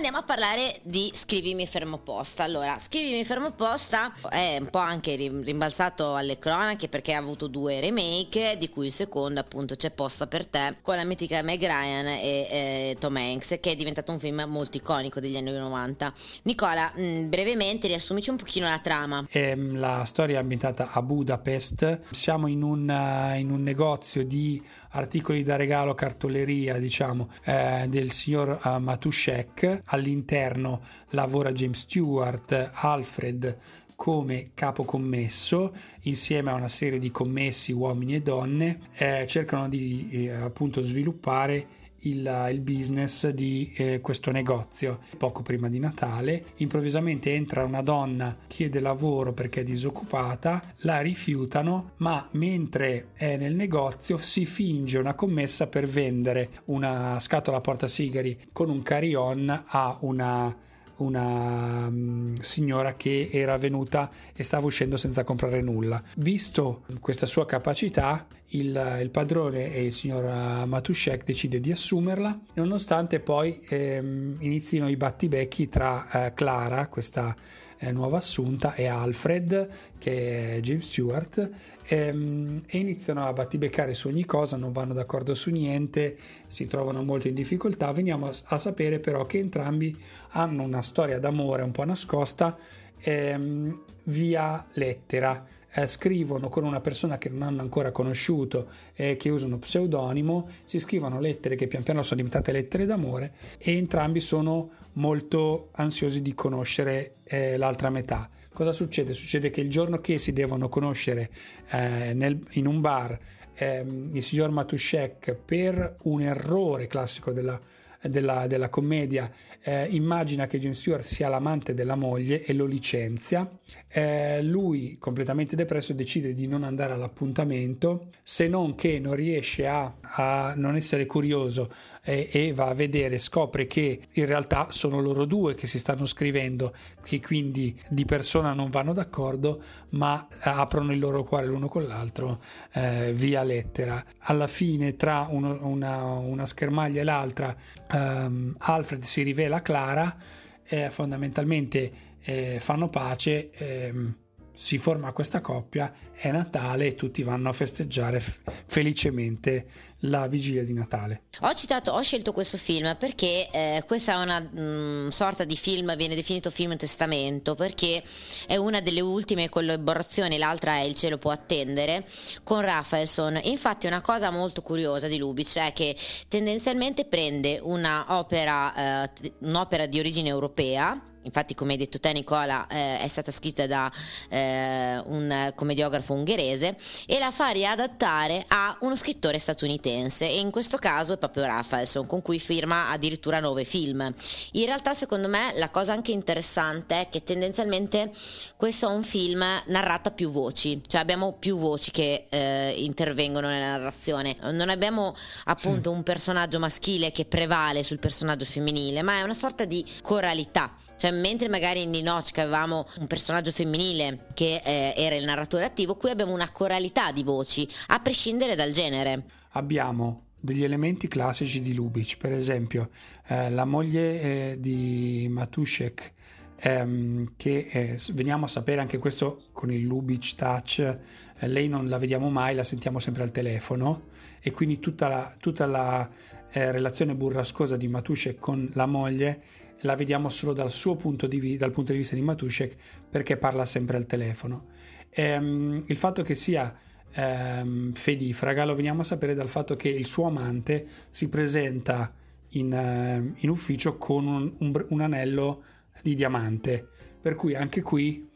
Andiamo a parlare di Scrivimi fermo posta. Allora, Scrivimi fermo posta è un po' anche rim- rimbalzato alle cronache perché ha avuto due remake, di cui il secondo appunto c'è posta per te con la mitica Meg Ryan e eh, Tom Hanks, che è diventato un film molto iconico degli anni 90. Nicola, mh, brevemente riassumici un pochino la trama. Ehm, la storia è ambientata a Budapest. Siamo in un, eh, in un negozio di articoli da regalo, cartoleria, diciamo, eh, del signor eh, Matuszek. All'interno lavora James Stewart, Alfred come capo commesso insieme a una serie di commessi uomini e donne eh, cercano di eh, appunto sviluppare il, il business di eh, questo negozio. Poco prima di Natale, improvvisamente entra una donna, chiede lavoro perché è disoccupata, la rifiutano, ma mentre è nel negozio si finge una commessa per vendere una scatola portasigari con un carry-on a una una mm, signora che era venuta e stava uscendo senza comprare nulla. Visto questa sua capacità, il, il padrone e il signor Matushek decide di assumerla, nonostante poi ehm, inizino i battibecchi tra eh, Clara, questa eh, nuova assunta, e Alfred, che è James Stewart, ehm, e iniziano a battibeccare su ogni cosa, non vanno d'accordo su niente, si trovano molto in difficoltà. Veniamo a, a sapere però che entrambi hanno una storia d'amore un po' nascosta ehm, via lettera. Eh, scrivono con una persona che non hanno ancora conosciuto e che usa uno pseudonimo, si scrivono lettere che pian piano sono diventate lettere d'amore e entrambi sono molto ansiosi di conoscere eh, l'altra metà. Cosa succede? Succede che il giorno che si devono conoscere eh, nel- in un bar ehm, il signor Matushek per un errore classico della, della- della commedia eh, immagina che James Stewart sia l'amante della moglie e lo licenzia. Eh, lui, completamente depresso, decide di non andare all'appuntamento se non che non riesce a, a non essere curioso e, e va a vedere, scopre che in realtà sono loro due che si stanno scrivendo, che quindi di persona non vanno d'accordo, ma aprono il loro cuore l'uno con l'altro eh, via lettera. Alla fine, tra uno- una, una schermaglia e l'altra, ehm, Alfred si rivela Clara, eh, fondamentalmente eh, fanno pace. ehm, si forma questa coppia, è Natale e tutti vanno a festeggiare f- felicemente la vigilia di Natale. Ho citato, ho scelto questo film perché eh, questa è una mm, sorta di film, viene definito film testamento, perché è una delle ultime collaborazioni, l'altra è Il cielo può attendere, con Rafaelson. Infatti una cosa molto curiosa di Lubitsch è che tendenzialmente prende una opera, eh, un'opera di origine europea, Infatti, come hai detto te, Nicola, eh, è stata scritta da eh, un commediografo ungherese e la fa riadattare a uno scrittore statunitense. E in questo caso è proprio Rafaelson, con cui firma addirittura nove film. In realtà, secondo me, la cosa anche interessante è che tendenzialmente questo è un film narrato a più voci, cioè abbiamo più voci che eh, intervengono nella narrazione. Non abbiamo appunto un personaggio maschile che prevale sul personaggio femminile, ma è una sorta di coralità. Cioè, mentre magari in Ninochka avevamo un personaggio femminile che eh, era il narratore attivo, qui abbiamo una coralità di voci, a prescindere dal genere. abbiamo degli elementi classici di Lubitsch, per esempio eh, la moglie eh, di Matuszek, ehm, che eh, veniamo a sapere anche questo con il Lubitsch Touch, eh, lei non la vediamo mai, la sentiamo sempre al telefono e quindi tutta la, tutta la eh, relazione burrascosa di Matuszek con la moglie la vediamo solo dal suo punto di, vi- dal punto di vista di Matuszek perché parla sempre al telefono. Ehm, il fatto che sia ehm, fedifraga lo veniamo a sapere dal fatto che il suo amante si presenta in, ehm, in ufficio con un, un un anello di diamante, per cui anche qui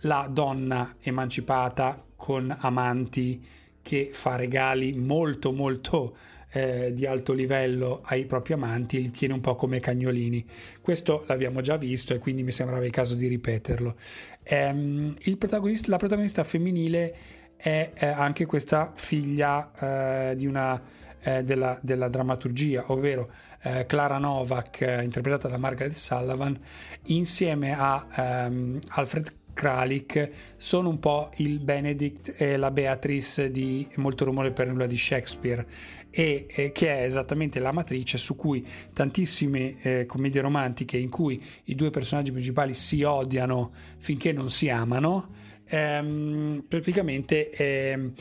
la donna emancipata con amanti che fa regali molto molto eh, di alto livello ai propri amanti li tiene un po' come cagnolini. Questo l'abbiamo già visto e quindi mi sembrava il caso di ripeterlo. Ehm, protagonista- la protagonista femminile è eh, anche questa figlia eh, di una, eh, della, della drammaturgia, ovvero eh, Clara Novak, eh, interpretata da Margaret Sullivan, insieme a ehm, Alfred Kralik sono un po' il Benedict e la Beatrice di Molto rumore per nulla di Shakespeare e, e che è esattamente la matrice su cui tantissime eh, commedie romantiche in cui i due personaggi principali si odiano finché non si amano ehm, praticamente ehm,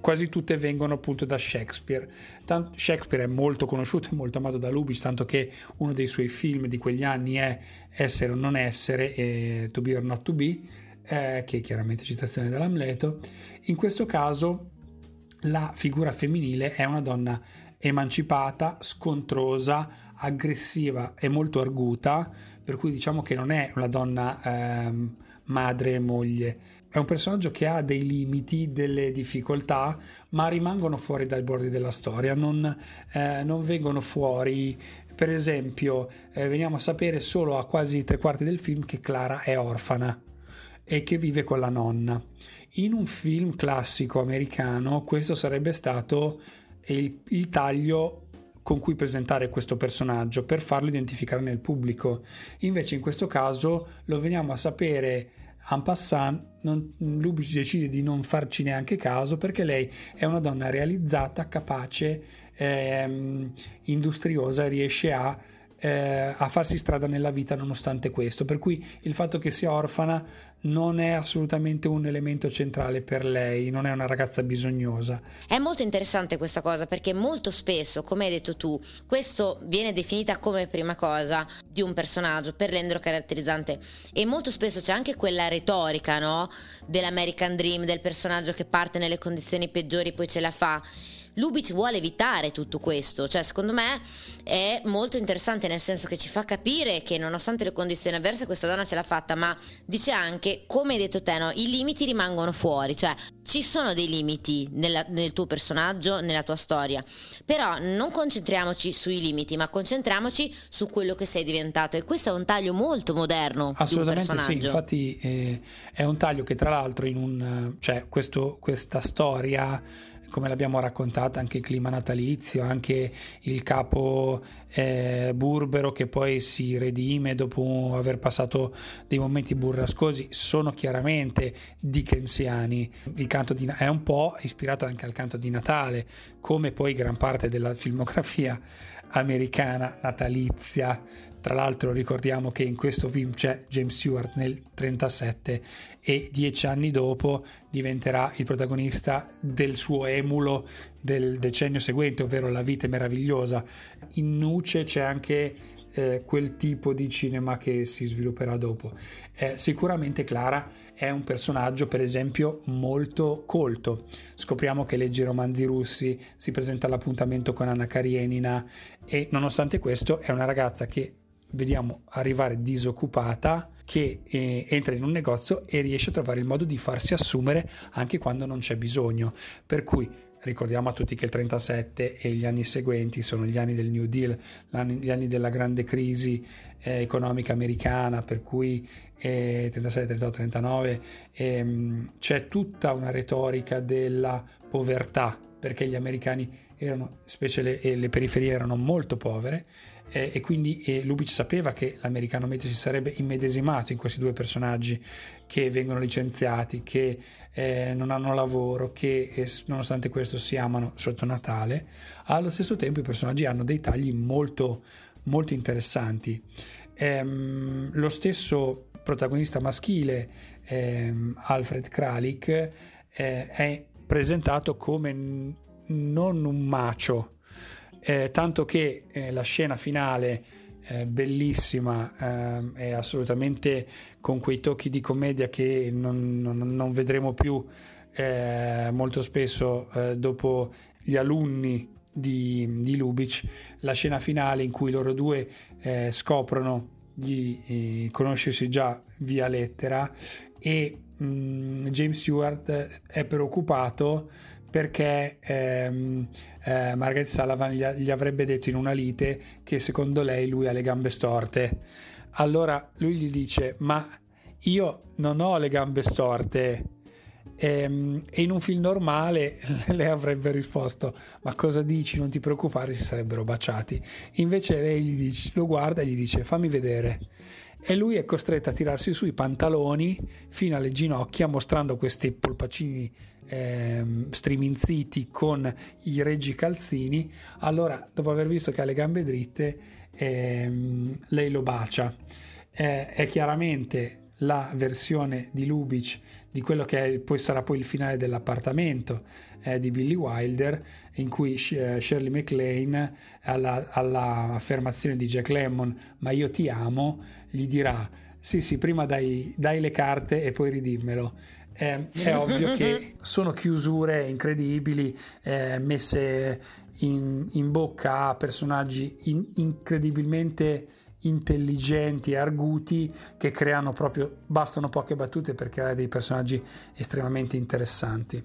quasi tutte vengono appunto da Shakespeare. Tant- Shakespeare è molto conosciuto e molto amato da Lubitsch, tanto che uno dei suoi film di quegli anni è Essere o non essere, e To be or not to be, eh, che è chiaramente citazione dall'Amleto. In questo caso la figura femminile è una donna emancipata, scontrosa, aggressiva e molto arguta, per cui diciamo che non è una donna ehm, madre e moglie. È un personaggio che ha dei limiti, delle difficoltà, ma rimangono fuori dai bordi della storia, non, eh, non vengono fuori. Per esempio, eh, veniamo a sapere solo a quasi tre quarti del film che Clara è orfana e che vive con la nonna. In un film classico americano questo sarebbe stato il, il taglio con cui presentare questo personaggio per farlo identificare nel pubblico. Invece in questo caso lo veniamo a sapere en passant, non, Lubitsch decide di non farci neanche caso perché lei è una donna realizzata, capace, ehm, industriosa riesce a eh, a farsi strada nella vita nonostante questo. Per cui il fatto che sia orfana non è assolutamente un elemento centrale per lei, non è una ragazza bisognosa. È molto interessante questa cosa perché molto spesso, come hai detto tu, questo viene definita come prima cosa di un personaggio per renderlo caratterizzante e molto spesso c'è anche quella retorica, no? Dell'American Dream, del personaggio che parte nelle condizioni peggiori poi ce la fa. Lubitsch vuole evitare tutto questo, cioè secondo me è molto interessante nel senso che ci fa capire che nonostante le condizioni avverse questa donna ce l'ha fatta, ma dice anche, come hai detto te, no, i limiti rimangono fuori, cioè ci sono dei limiti nella- nel tuo personaggio, nella tua storia, però non concentriamoci sui limiti, ma concentriamoci su quello che sei diventato e questo è un taglio molto moderno Assolutamente sì, infatti eh, è un taglio che tra l'altro in un, cioè questo- questa storia come l'abbiamo raccontata, anche il clima natalizio, anche il capo eh, burbero che poi si redime dopo aver passato dei momenti burrascosi, sono chiaramente dickensiani. Il canto di, è un po' ispirato anche al canto di Natale, come poi gran parte della filmografia americana natalizia. Tra l'altro ricordiamo che in questo film c'è James Stewart nel 37 e dieci anni dopo diventerà il protagonista del suo emulo del decennio seguente, ovvero La vita meravigliosa. In Nuce c'è anche eh, quel tipo di cinema che si svilupperà dopo. Eh, sicuramente Clara è un personaggio, per esempio, molto colto. Scopriamo che legge i romanzi russi, si presenta all'appuntamento con Anna Karenina e nonostante questo è una ragazza che vediamo arrivare disoccupata che eh, entra in un negozio e riesce a trovare il modo di farsi assumere anche quando non c'è bisogno. Per cui ricordiamo a tutti che il 37 e gli anni seguenti sono gli anni del New Deal, gli anni della grande crisi eh, economica americana, per cui eh, 37, 38, 39 ehm, c'è tutta una retorica della povertà perché gli americani erano, specie le, le periferie erano molto povere eh, e quindi eh, Lubitsch sapeva che l'americano medio si sarebbe immedesimato in questi due personaggi che vengono licenziati, che eh, non hanno lavoro, che eh, nonostante questo si amano sotto Natale. Allo stesso tempo i personaggi hanno dei tagli molto, molto interessanti. Ehm, lo stesso protagonista maschile, ehm, Alfred Kralik, eh, è presentato come n- non un macio, eh, tanto che eh, la scena finale eh, bellissima ehm, è assolutamente con quei tocchi di commedia che non, non- non vedremo più eh, molto spesso eh, dopo gli alunni di, di Lubitsch la scena finale in cui loro due eh, scoprono di conoscersi già via lettera e mm, James Stewart è preoccupato perché ehm, eh, Margaret Sullivan gli, gli avrebbe detto in una lite che secondo lei lui ha le gambe storte. Allora lui gli dice: Ma io non ho le gambe storte. Ehm, E in un film normale (laughs) lei avrebbe risposto: Ma cosa dici? Non ti preoccupare, si sarebbero baciati. Invece lei dice, lo guarda e gli dice: Fammi vedere. E lui è costretto a tirarsi su i pantaloni fino alle ginocchia, mostrando questi polpacini ehm, striminziti con i reggi calzini. Allora, dopo aver visto che ha le gambe dritte, ehm, lei lo bacia. Eh, è chiaramente la versione di Lubitsch di quello che è- poi sarà poi il finale dell'appartamento eh, di Billy Wilder in cui eh, Shirley MacLaine alla, alla affermazione di Jack Lemmon ma io ti amo gli dirà sì sì prima dai, dai le carte e poi ridimmelo Eh, è ovvio che (laughs) sono chiusure incredibili eh, messe in, in bocca a personaggi in- incredibilmente intelligenti e arguti che creano proprio bastano poche battute per creare dei personaggi estremamente interessanti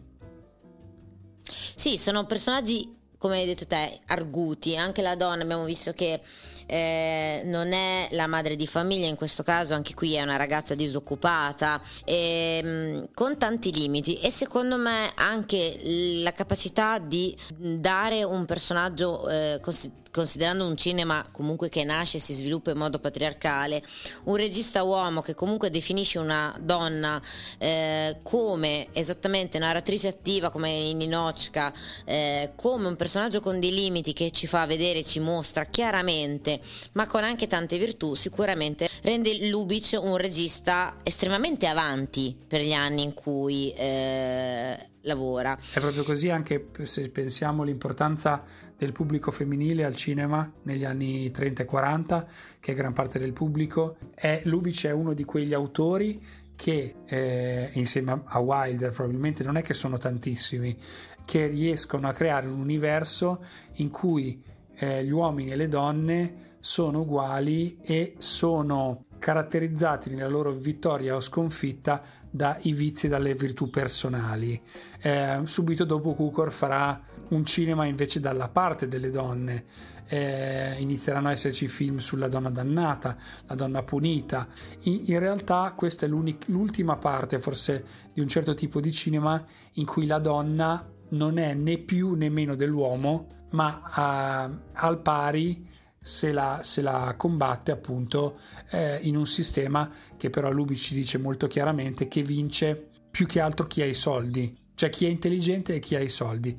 Sì, sono personaggi, come hai detto te, arguti. Anche la donna abbiamo visto che eh, non è la madre di famiglia, in questo caso anche qui è una ragazza disoccupata, ehm, con tanti limiti e secondo me anche la capacità di dare un personaggio eh, cons- considerando un cinema comunque che nasce e si sviluppa in modo patriarcale, un regista uomo che comunque definisce una donna eh, come esattamente narratrice attiva come in Ninochka, eh, come un personaggio con dei limiti che ci fa vedere, ci mostra chiaramente, ma con anche tante virtù, sicuramente rende Lubitsch un regista estremamente avanti per gli anni in cui eh, lavora. È proprio così anche se pensiamo all'importanza del pubblico femminile al cinema negli anni 30 e 40, che è gran parte del pubblico. È, Lubitsch è uno di quegli autori che eh, insieme a Wilder probabilmente non è che sono tantissimi, che riescono a creare un universo in cui eh, gli uomini e le donne sono uguali e sono caratterizzati nella loro vittoria o sconfitta dai vizi e dalle virtù personali. Eh, subito dopo Cukor farà un cinema invece dalla parte delle donne. Eh, inizieranno a esserci film sulla donna dannata, la donna punita. In, in realtà questa è l'ultima parte forse di un certo tipo di cinema in cui la donna non è né più né meno dell'uomo, ma uh, al pari se la, se la combatte appunto eh, in un sistema che però Lubi ci dice molto chiaramente che vince più che altro chi ha i soldi, cioè chi è intelligente e chi ha i soldi.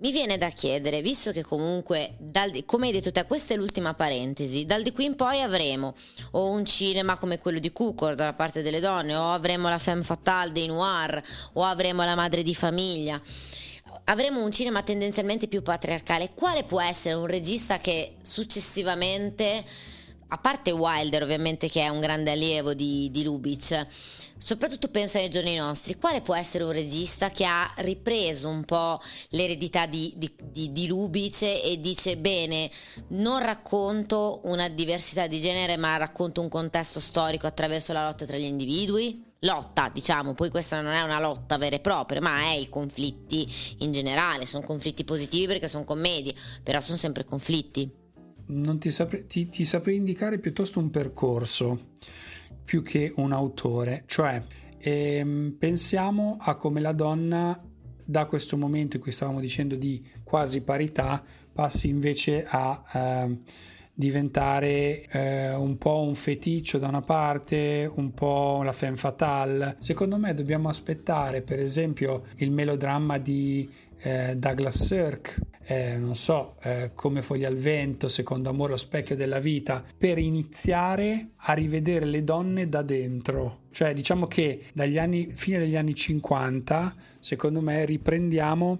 Mi viene da chiedere, visto che comunque, dal, come hai detto te, questa è l'ultima parentesi, dal di qui in poi avremo o un cinema come quello di Cukor dalla parte delle donne, o avremo la femme fatale dei noir, o avremo la madre di famiglia avremo un cinema tendenzialmente più patriarcale, quale può essere un regista che successivamente, a parte Wilder ovviamente che è un grande allievo di, di Lubitsch, soprattutto penso ai giorni nostri, quale può essere un regista che ha ripreso un po' l'eredità di, di, di, di Lubitsch e dice bene, non racconto una diversità di genere ma racconto un contesto storico attraverso la lotta tra gli individui? Lotta, diciamo, poi questa non è una lotta vera e propria, ma è i conflitti in generale, sono conflitti positivi perché sono commedie, però sono sempre conflitti. Non ti, saprei, ti, ti saprei indicare piuttosto un percorso più che un autore, cioè ehm, pensiamo a come la donna da questo momento in cui stavamo dicendo di quasi parità passi invece a... Eh, diventare eh, un po' un feticcio da una parte, un po' la femme fatale. Secondo me dobbiamo aspettare, per esempio, il melodramma di eh, Douglas Sirk, eh, non so, eh, come Foglia al vento, Secondo amore, lo specchio della vita, per iniziare a rivedere le donne da dentro. Cioè, diciamo che dagli anni, fine degli anni 50, secondo me, riprendiamo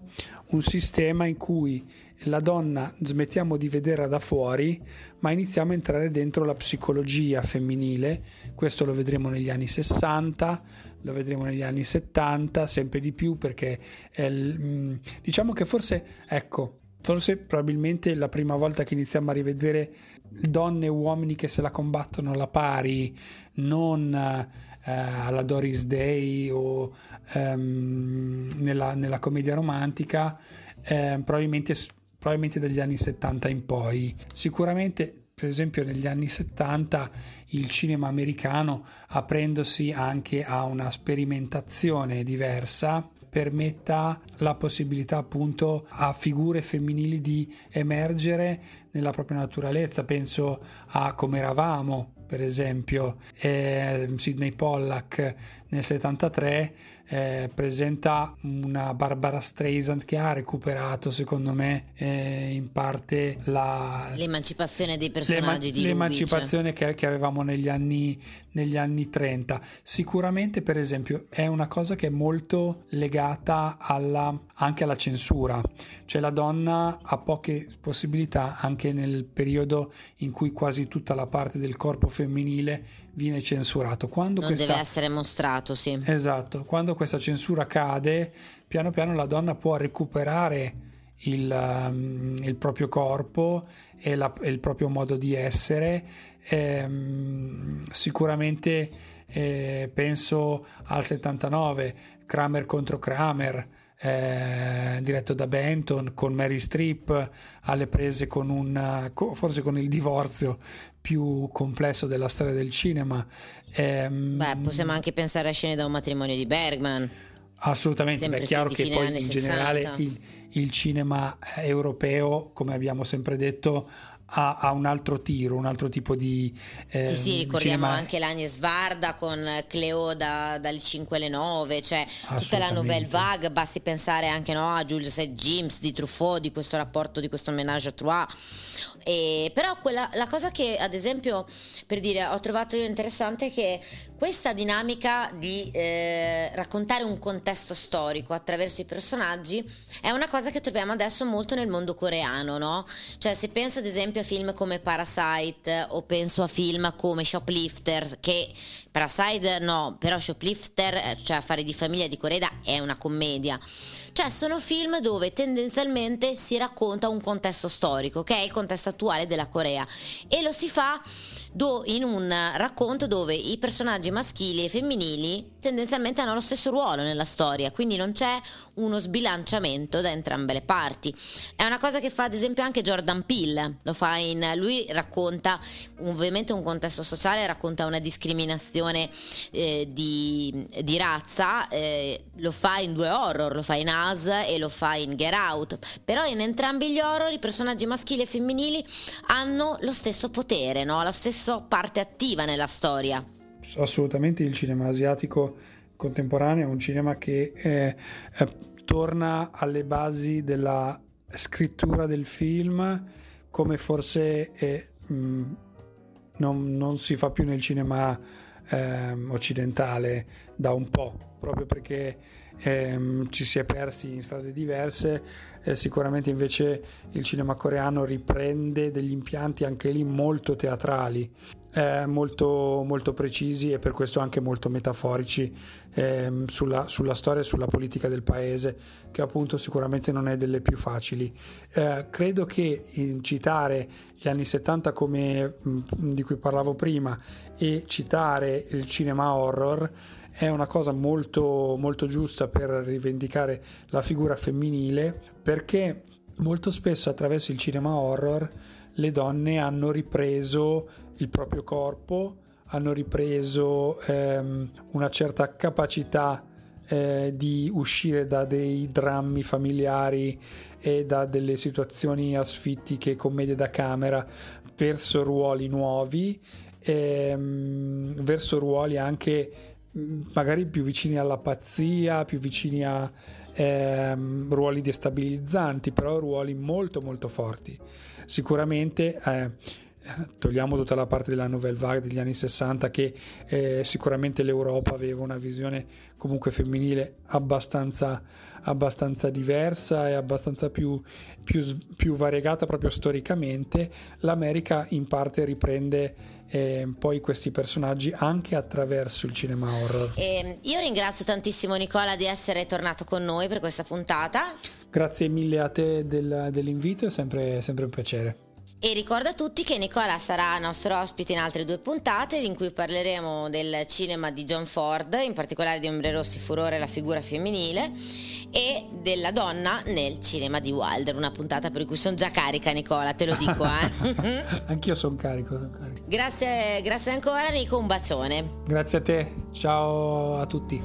un sistema in cui la donna smettiamo di vederla da fuori, ma iniziamo a entrare dentro la psicologia femminile. Questo lo vedremo negli anni 60, lo vedremo negli anni 70, sempre di più perché mm, diciamo che forse, ecco, forse probabilmente la prima volta che iniziamo a rivedere donne e uomini che se la combattono alla pari, non eh, alla Doris Day o ehm, nella, nella, commedia romantica, eh, probabilmente probabilmente dagli anni 70 in poi. Sicuramente, per esempio, negli anni 70 il cinema americano, aprendosi anche a una sperimentazione diversa, permetta la possibilità appunto a figure femminili di emergere nella propria naturalezza. Penso a come eravamo, per esempio, eh, Sidney Pollack nel 73 eh, presenta una Barbara Streisand che ha recuperato secondo me eh, in parte la, l'emancipazione dei personaggi l'ema- di l'emancipazione che, che, avevamo negli anni, negli anni 30 sicuramente per esempio è una cosa che è molto legata alla, anche alla censura. Cioè la donna ha poche possibilità anche nel periodo in cui quasi tutta la parte del corpo femminile viene censurato. Quando non questa... deve essere mostrato sì esatto quando questa censura cade, piano piano la donna può recuperare il, um, il proprio corpo e, la, il proprio modo di essere. Ehm, sicuramente eh, penso al 79, Kramer contro Kramer. Eh, diretto da Benton, con Mary Streep alle prese con un, forse con il divorzio più complesso della storia del cinema. Ehm, Beh, possiamo anche pensare a scene da un matrimonio di Bergman. Assolutamente, Sempre è chiaro che poi in generale 60. il, il cinema eh, europeo, come abbiamo sempre detto, ha, ha un altro tiro, un altro tipo di... eh, Sì, sì, ricordiamo cinema- anche l'Agnes Varda con Cleo da- dalle 5 alle 9, cioè tutta la nouvelle vague, basti pensare anche no, a Jules e James di Truffaut, di questo rapporto, di questo ménage à trois. E, però quella, la cosa che ad esempio per dire ho trovato io interessante è che questa dinamica di eh, raccontare un contesto storico attraverso i personaggi è una cosa che troviamo adesso molto nel mondo coreano, no? Cioè se penso ad esempio a film come Parasite o penso a film come Shoplifter che Parasite no, però Shoplifter, eh, cioè Affari di famiglia di Coreda è una commedia. Cioè sono film dove tendenzialmente si racconta un contesto storico, che è il contesto attuale della Corea e lo si fa do- in un racconto dove i personaggi maschili e femminili tendenzialmente hanno lo stesso ruolo nella storia, quindi non c'è uno sbilanciamento da entrambe le parti. È una cosa che fa ad esempio anche Jordan Peele, lo fa in lui racconta ovviamente un contesto sociale, racconta una discriminazione eh, di, di razza, eh, lo fa in due horror, lo fa in Us e lo fa in Get Out, però in entrambi gli horror i personaggi maschili e femminili hanno lo stesso potere, no? la stessa parte attiva nella storia. assolutamente il cinema asiatico contemporaneo è un cinema che eh, eh, torna alle basi della scrittura del film come forse eh, mh, non, non si fa più nel cinema ehm, occidentale da un po', proprio perché ehm, ci si è persi in strade diverse. Eh, sicuramente invece il cinema coreano riprende degli impianti anche lì molto teatrali, eh, molto, molto precisi e per questo anche molto metaforici ehm, sulla, sulla storia e sulla politica del paese, che appunto sicuramente non è delle più facili. Eh, credo che citare gli anni 70 come mh, di cui parlavo prima e citare il cinema horror è una cosa molto, molto giusta per rivendicare la figura femminile perché molto spesso attraverso il cinema horror le donne hanno ripreso il proprio corpo, hanno ripreso ehm, una certa capacità eh, di uscire da dei drammi familiari e da delle situazioni asfittiche, commedie da camera, verso ruoli nuovi, ehm, verso ruoli anche magari più vicini alla pazzia, più vicini a ehm, ruoli destabilizzanti, però ruoli molto molto forti. Sicuramente eh, togliamo tutta la parte della nouvelle vague degli anni 60 che eh, sicuramente l'Europa aveva una visione comunque femminile abbastanza, abbastanza diversa e abbastanza più, più, più variegata proprio storicamente l'America in parte riprende eh, poi questi personaggi anche attraverso il cinema horror. E io ringrazio tantissimo Nicola di essere tornato con noi per questa puntata. Grazie mille a te del- dell'invito è sempre, sempre un piacere. E ricordo a tutti che Nicola sarà nostro ospite in altre due puntate in cui parleremo del cinema di John Ford, in particolare di Ombre Rossi Furore, la figura femminile, e della donna nel cinema di Wilder, una puntata per cui sono già carica Nicola, te lo dico. Eh? (laughs) anch'io sono carico, son carico grazie, grazie ancora Nico, un bacione. grazie a te ciao a tutti